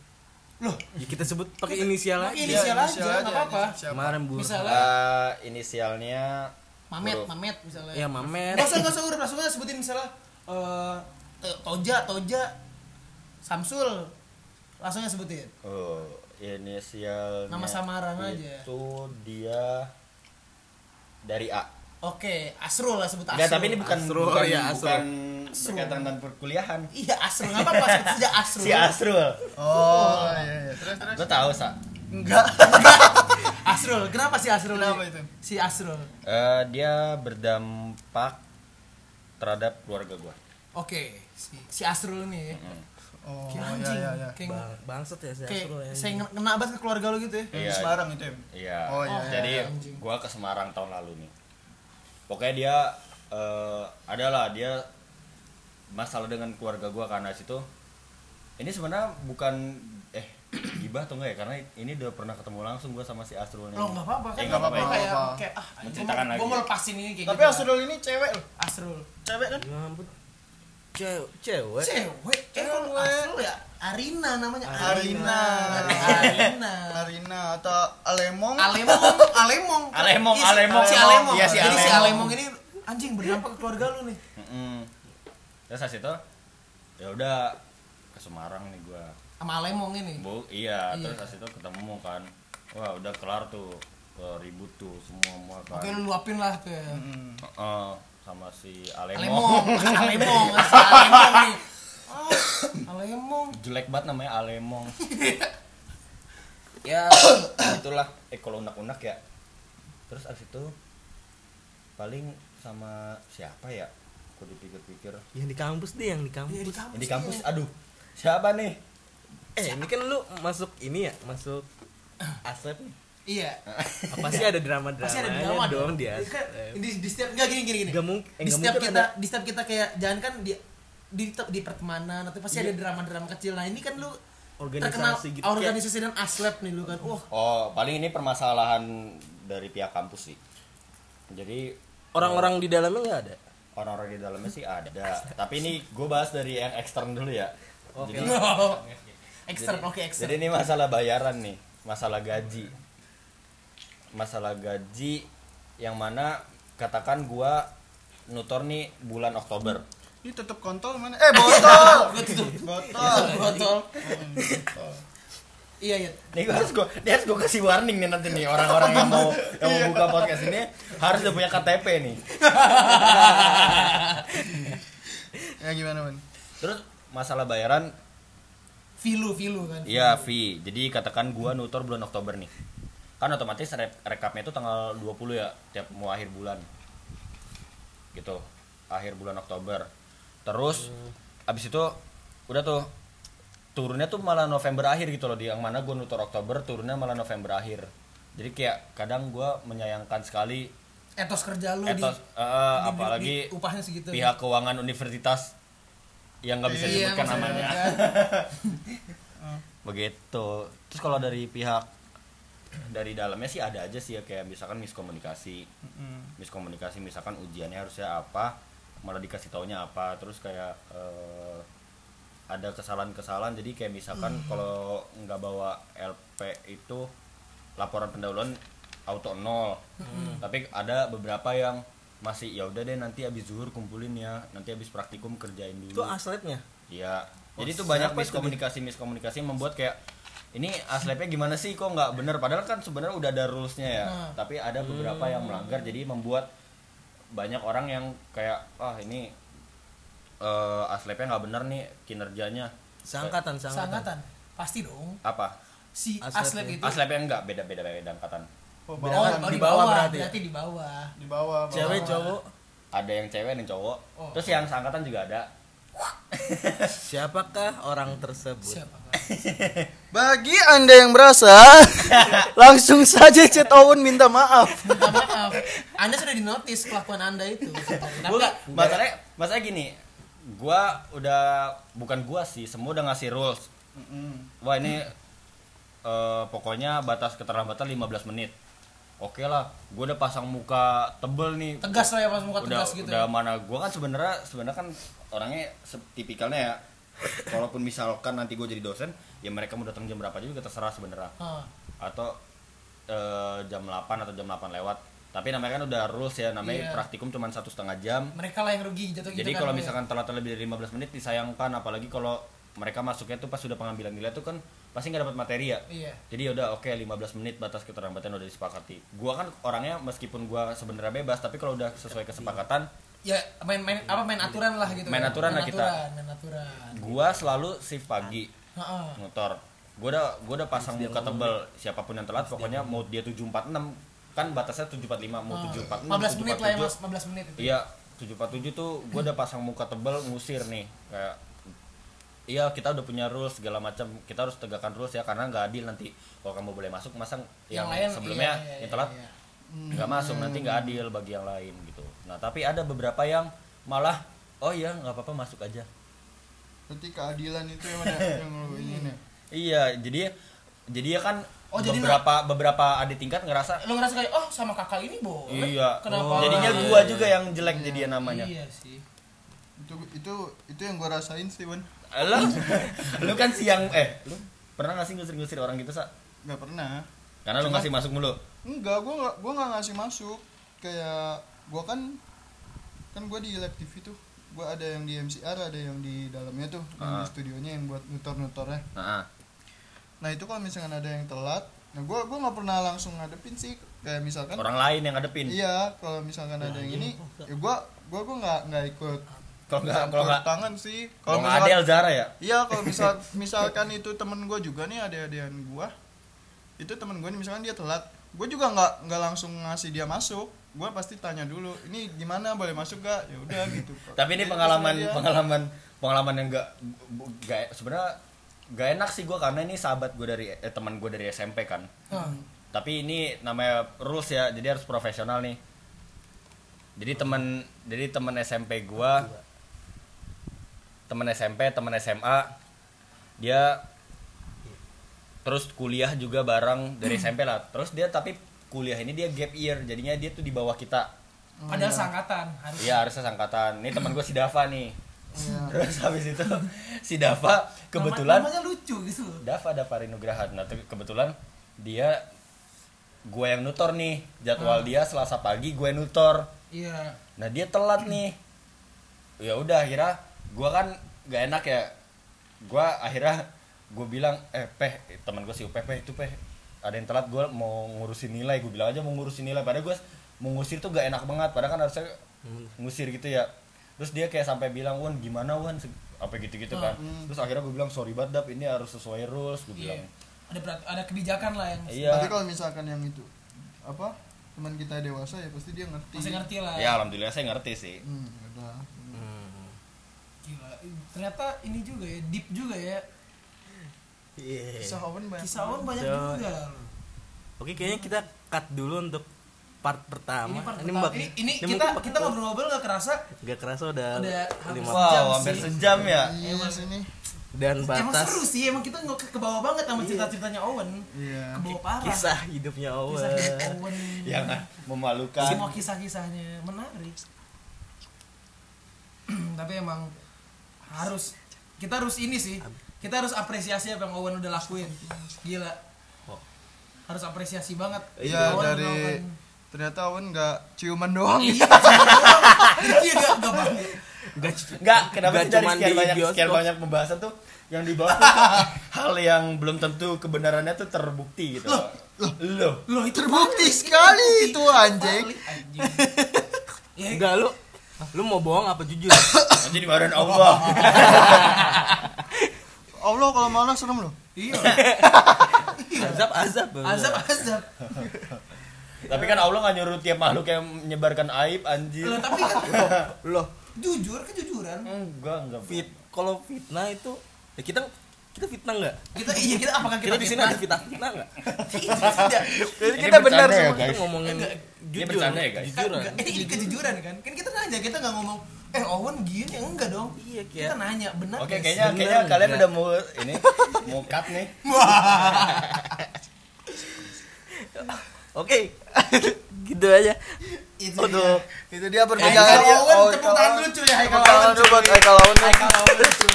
Loh, Ya, kita sebut pakai inisial Pakai aja. inisial Iya, aja, nggak apa-apa. Kemarin bu. misalnya Eh, inisialnya Mamet, huruf- Mamet misalnya. Ya Mamet. Gak usah, gak usah urut, langsung aja sebutin misalnya eh To- Toja, Toja, Samsul, langsung aja sebutin. oh inisialnya Nama samaran aja. itu dia dari A Oke, Asrul lah sebut Asrul. Tapi ini bukan Asrul, bukan, ya, Asrul. bukan Asrul. berkaitan dengan perkuliahan Iya Asrul, apa-apa sebut saja Asrul. si Asrul oh iya iya terus terus lo tahu sa enggak Asrul, kenapa si Asrul? Kenapa itu? Si Asrul. Eh, dia berdampak terhadap keluarga gue Oke, si, si Asrul ini ya. Oh Kayak iya anjing, iya iya kayak, Bang, bangsat ya saya kayak Asrul ya. saya kena banget ke keluarga lo gitu ya. Iya. di Semarang itu ya Iya. Oh, iya, Jadi iya, gua ke Semarang tahun lalu nih. Pokoknya dia eh adalah dia masalah dengan keluarga gua karena situ. Ini sebenarnya bukan eh gibah atau enggak ya karena ini udah pernah ketemu langsung gua sama si Asrul nih. Lo nggak apa-apa kan? Eh, nggak apa-apa, Kayak, kayak ah, Menceritakan gue lagi. mau lepasin ini kayak tapi gitu. Asrul ini cewek loh Asrul. cewek kan Ya ampun. Cewek, cewek. Cewek, eh kalau Cewek. Asrul ya Arina namanya Arina. Arina. Arina atau Alemong Alemong, Alemong. Alemong, Iya, si- Alemong. Si Alemong. Iya, si Jadi si Alemong. Ini anjing berdampak ke keluarga lu nih. Mm-mm. Terus habis itu ya udah ke Semarang nih gua. Sama Alemong ini. Bu, iya, Iya. terus habis itu ketemu kan. Wah, udah kelar tuh. Ribut tuh semua semua kan. Oke lu luapin lah tuh ya. Hmm. Heeh, sama si Alemong. Alemong, Alemong, si Alemong nih. Oh, Alemong. jelek banget namanya Alemong ya itulah eh kalau unak-unak ya terus abis itu paling sama siapa ya aku dipikir-pikir Yang di kampus deh, yang di kampus. di kampus. Yang di kampus iya. aduh siapa nih Eh, ini kan lu masuk ini ya, masuk asep nih. Iya. Apa sih ada drama-drama Pasti ada drama dong dong. di Kan di, di setiap enggak gini gini gini. Nggak mung- eh, di setiap mungkin kita ada- di setiap kita kayak jangan kan di di di pertemanan atau pasti Iya. ada drama-drama kecil. Nah, ini kan lu Organisasi terkenal gitu. organisasi dan aslep nih lu kan. Wah, oh paling ini permasalahan dari pihak kampus sih jadi Orang-orang di dalamnya nggak ada. orang-orang di dalamnya sih ada tapi ini gue bahas dari yang ekstern dulu ya Oke. jadi ekstern oke ekstern. Jadi ini masalah bayaran nih, masalah gaji. Masalah gaji yang mana katakan gua nutor nih bulan Oktober. ini tutup kontol mana eh botol botol Botol. Iya, iya. Nih gua harus gua, ini harus gua kasih warning nih nanti nih orang-orang yang mau yang mau buka podcast ini harus udah punya KTP nih. ya gimana man Terus masalah bayaran Vilu, vilu kan. Iya fee. Jadi katakan gua nutor bulan Oktober nih. Kan otomatis re- rekapnya itu tanggal 20 ya tiap mau akhir bulan. Gitu akhir bulan Oktober. Terus abis itu udah tuh turunnya tuh malah November akhir gitu loh di. Yang mana gue nutur Oktober turunnya malah November akhir. Jadi kayak kadang gue menyayangkan sekali etos kerja lu etos di, eh, di- apalagi di- upahnya segitu. pihak keuangan universitas yang nggak bisa Iya, disebutkan maksudnya namanya. kan. begitu. Terus kalau dari pihak dari dalamnya sih ada aja sih ya kayak misalkan miskomunikasi. Miskomunikasi misalkan ujiannya harusnya apa malah dikasih taunya apa terus kayak eh, ada kesalahan-kesalahan. Jadi kayak misalkan kalau nggak bawa LP itu laporan pendahuluan auto nol. Tapi ada beberapa yang masih ya udah deh nanti habis zuhur kumpulin ya nanti habis praktikum kerjain itu dulu asletnya? Iya. Oh, Jadi itu banyak miskomunikasi miskomunikasi membuat kayak ini aslepnya gimana sih kok nggak bener padahal kan sebenarnya udah ada rulesnya ya Nah. tapi ada beberapa yang melanggar jadi membuat banyak orang yang kayak ah ini eh aslepnya nggak bener nih kinerjanya seangkatan seangkatan Seangkatan. Pasti dong. apa Si Aslet ya. itu. aslepnya enggak beda beda beda angkatan Oh, Oh, bawah, oh, di di bawah bawah, berarti berarti, ya? di bawah. di bawah, bawah. cewek cowok ada yang cewek dan cowok Oh. terus yang seangkatan juga ada siapakah orang tersebut Siapa? Pak? Bagi anda yang merasa, langsung saja chat Owen minta maaf. Minta maaf. Anda sudah dinotis kelakuan Anda itu. Tapi Gua masalahnya masalahnya gini gua udah bukan gua sih semua udah ngasih rules wah ini eh, pokoknya batas keterlambatan 15 menit oke lah gua udah pasang muka tebel nih tegas lah ya pas muka udah tegas gitu. udah ya. mana gua kan sebenarnya sebenarnya kan orangnya tipikalnya ya walaupun misalkan nanti gue jadi dosen ya mereka mau datang jam berapa juga terserah sebenarnya Ah. atau eh, jam 8 atau jam 8 lewat tapi namanya kan udah rules ya namanya Iya. praktikum cuma satu setengah jam Mereka lah yang rugi jatuh gitu jadi kan, kalau Bu, ya. misalkan telat lebih dari 15 menit disayangkan apalagi kalau mereka masuknya tuh pas sudah pengambilan nilai tuh kan pasti nggak dapat materi ya Iya. jadi udah oke 15 menit batas keterlambatan udah disepakati gua kan orangnya meskipun gua sebenarnya bebas tapi kalau udah sesuai kesepakatan Ya main main apa main aturan lah gitu. Main ya. aturan lah kita. aturan, Main aturan. gua selalu shift pagi Heeh. motor gua udah gua udah pasang muka tebel siapa pun yang telat pokoknya mau dia 746 kan batasnya 745 mau 746 15 menit lah ya 747. Mas, 15 menit itu. Iya, 747 tuh gue udah pasang muka tebel ngusir nih kayak Iya kita udah punya rules segala macam kita harus tegakkan rules ya karena nggak adil nanti kalau kamu boleh masuk masa yang, lain, sebelumnya iya, iya, yang telat iya. nggak masuk nanti nggak adil bagi yang lain gitu nah tapi ada beberapa yang malah oh iya nggak apa-apa masuk aja Berarti keadilan itu yang mana yang ingin ya? iya jadi jadi ya kan Oh, jadi beberapa beberapa adik tingkat ngerasa Lu ngerasa kayak oh sama kakak ini boleh. iya Kenapa? jadinya Iya, gua iya, juga yang jelek jadinya namanya Iya sih. Itu itu itu yang gua rasain sih, Wan. lo lu kan siang eh lu pernah nggak sih ngusir-ngusir orang gitu sa Gak pernah. karena Cuma- ngasih masuk mulu Enggak, gua nggak gua nggak ngasih masuk. Kayak gua kan kan gua di lab TV tuh. Gua ada yang di MCR, ada yang di dalamnya tuh, yang di Ah. studionya yang buat nutor-nutornya. nah Nah, itu kalau misalkan ada yang telat, nah gua gua nggak pernah langsung ngadepin sih. Kayak misalkan orang lain yang ngadepin Iya, kalau misalkan ada yang ini, ya gua gua gua nggak nggak ikut kalau nggak kalau nggak tangan sih. kalau nggak misalkan- Adel Zara ya Iya kalau misal misalkan itu temen gue juga nih ada adean gue itu temen gue nih misalkan dia telat gue juga nggak nggak langsung ngasih dia masuk gue pasti tanya dulu ini gimana boleh masuk gak ya udah gitu tapi ini pengalaman pengalaman pengalaman yang nggak nggak sebenarnya nggak enak sih gue karena ini sahabat gue dari eh, teman gue dari SMP kan. Ah. tapi ini namanya rules ya jadi harus profesional nih. Jadi teman jadi teman SMP gua teman SMP teman SMA dia terus kuliah juga bareng dari SMP lah. Terus dia tapi kuliah ini dia gap year jadinya dia tuh di bawah kita. Padahal sangkatan harus. iya harusnya sangkatan ini teman gue si Dava nih. Iya. terus habis itu si Dava kebetulan namanya lucu gitu. Dava Dava Nugraha nah kebetulan dia gue yang nutor nih. Jadwal dia Selasa pagi gue nutor. Iya. nah dia telat nih. Ya udah akhirnya gue kan gak enak ya. Gue akhirnya gue bilang eh peh teman gue si Upeh peh itu peh ada yang telat gue mau ngurusin nilai gue bilang aja mau ngurusin nilai padahal gue mau ngusir tuh gak enak banget padahal kan harusnya ngusir gitu ya terus dia kayak sampai bilang Wan gimana Wan apa gitu gitu kan terus akhirnya gue bilang sorry banget dap ini harus sesuai rules gue bilang Iya. ada berat- ada kebijakan lah yang Iya. Tapi kalau misalkan yang itu apa teman kita dewasa ya pasti dia ngerti. masih ngerti lah Ya alhamdulillah saya ngerti sih. Hmm, udah. Gila. ternyata ini juga ya deep juga ya Iya. Kisah Owen banyak. kisah Owen banyak Coy. juga Oke, kayaknya kita cut dulu untuk part pertama. ini part ini, pertama. ini, ini ini kita mungkin kita ngobrol-ngobrol nggak kerasa Gak kerasa udah, Udah lima hampir Wow, hampir sih. sejam ya. Iya, Emang. sini. dan emang batas seru sih emang kita nggak ke, bawah banget sama cerita-ceritanya Owen Iya. ke bawah parah kisah hidupnya Owen. kisah hidup Owen Yang memalukan. semua kisah-kisahnya menarik tapi emang harus kita harus ini sih kita harus apresiasi apa yang Owen udah lakuin gila harus apresiasi banget Iya Owen dari melakukan- ternyata Owen nggak ciuman doang. iya iya gak gak banget Gak, Enggak, kenapa Nggak sih dari sekian di banyak bioskop. sekian banyak pembahasan tuh yang dibahas tuh hal yang belum tentu kebenarannya tuh terbukti gitu. Loh, loh. loh itu Terbukti sekali itu anjing. anjing ya Enggak lu lu mau bohong apa jujur? Nanti dimarahin Allah. Allah kalau marah serem loh. iya azab azab. azab azab Tapi kan Allah nggak nyuruh tiap makhluk yang menyebarkan aib anjir. loh tapi kan Loh, jujur kejujuran Enggak, enggak. fit kalau fitnah itu ya kita kita fitnah enggak? kita iya kita apakah Kita kita, di sini ada fitnah fitnah enggak? tidak Jadi Ini kita benar ya, semua. guys. Kita ngomongin Enggak, jujur. bercanda ya, guys? Jujuran. Enggak, ini kejujuran kan kan kita nanya kita nggak ngomong eh Owen gini ya enggak dong Iya, kita nanya benar Oke, kayaknya sih? kayaknya Bener kalian nggak? udah mau ini mau cut nih. Oke. gitu aja. itu Untuk Itu dia perbincangan dia. Owen Oh, tepuk tangan dulu cuy Haikal Tepuk tangan Owen dulu buat cuy. Haikal Owen. Haikal Owen cuy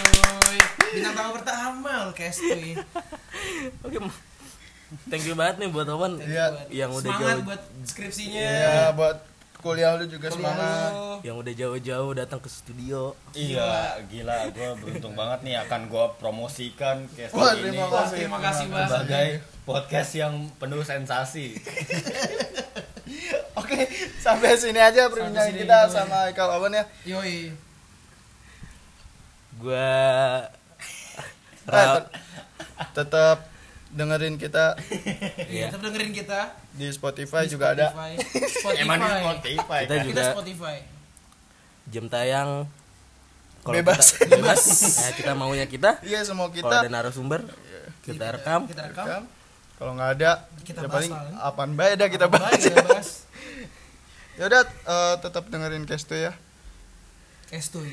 bintang tamu pertama lo guys cuy Oke. Thank you banget nih buat Owen yang udah semangat jauh buat skripsinya Iya, buat kuliah lu juga Kuliah semangat. lu. yang udah jauh-jauh datang ke studio. Iya, gila. Gue beruntung banget nih akan gue promosikan Wah, ini terima kasih. terima kasih banget sebagai podcast yang penuh sensasi. Oke, sampai sini aja perbincangan kita ya. sama Haikal Owen ya. yoi Gua Eh, tetap dengerin kita. Iya, tetap dengerin kita. Di Spotify juga ada. Spotify. Spotify Emang di Spotify. Kita kan? juga- kita Spotify. jam tayang. Kalau Bebas. kita, bebas. Ya, kita maunya kita. Iya, semua kalau kita. ada narasumber kita rekam. kita rekam. Rekam. Kalau nggak ada, Kita ya bahas paling kan? apaan baik dah kita bahas. Ya udah, eh, tetap dengerin Kesto ya. Estuy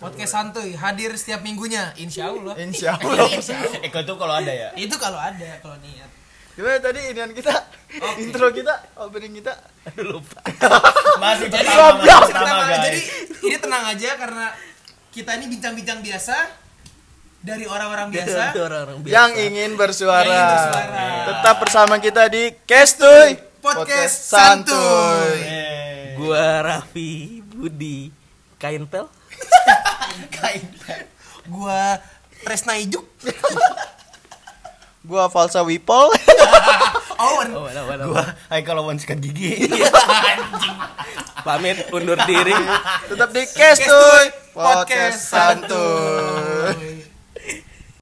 podcast santuy hadir setiap minggunya insya Allah Insya Allah. Eko tuh kalau ada ya. itu kalau ada kalau niat Gimana tadi inian kita? Intro kita, opening kita. aduh lupa Masih jadi pertama, masih masih pertama, pertama, guys. jadi ini tenang aja karena kita ini bincang-bincang biasa dari orang-orang biasa Itu biasa Yang ingin bersuara. Yang ingin bersuara. Tetap bersama kita di Kestoy Podcast Santuy. Eh, gua Raffi Budi kain kain. gua Resna Ijuk Gua Falsa Wipol. Owen oh mana mana Gua hai kalau mau sikat gigi. pamit undur diri Tetap di Kestoy Podcast Podcast Santuy.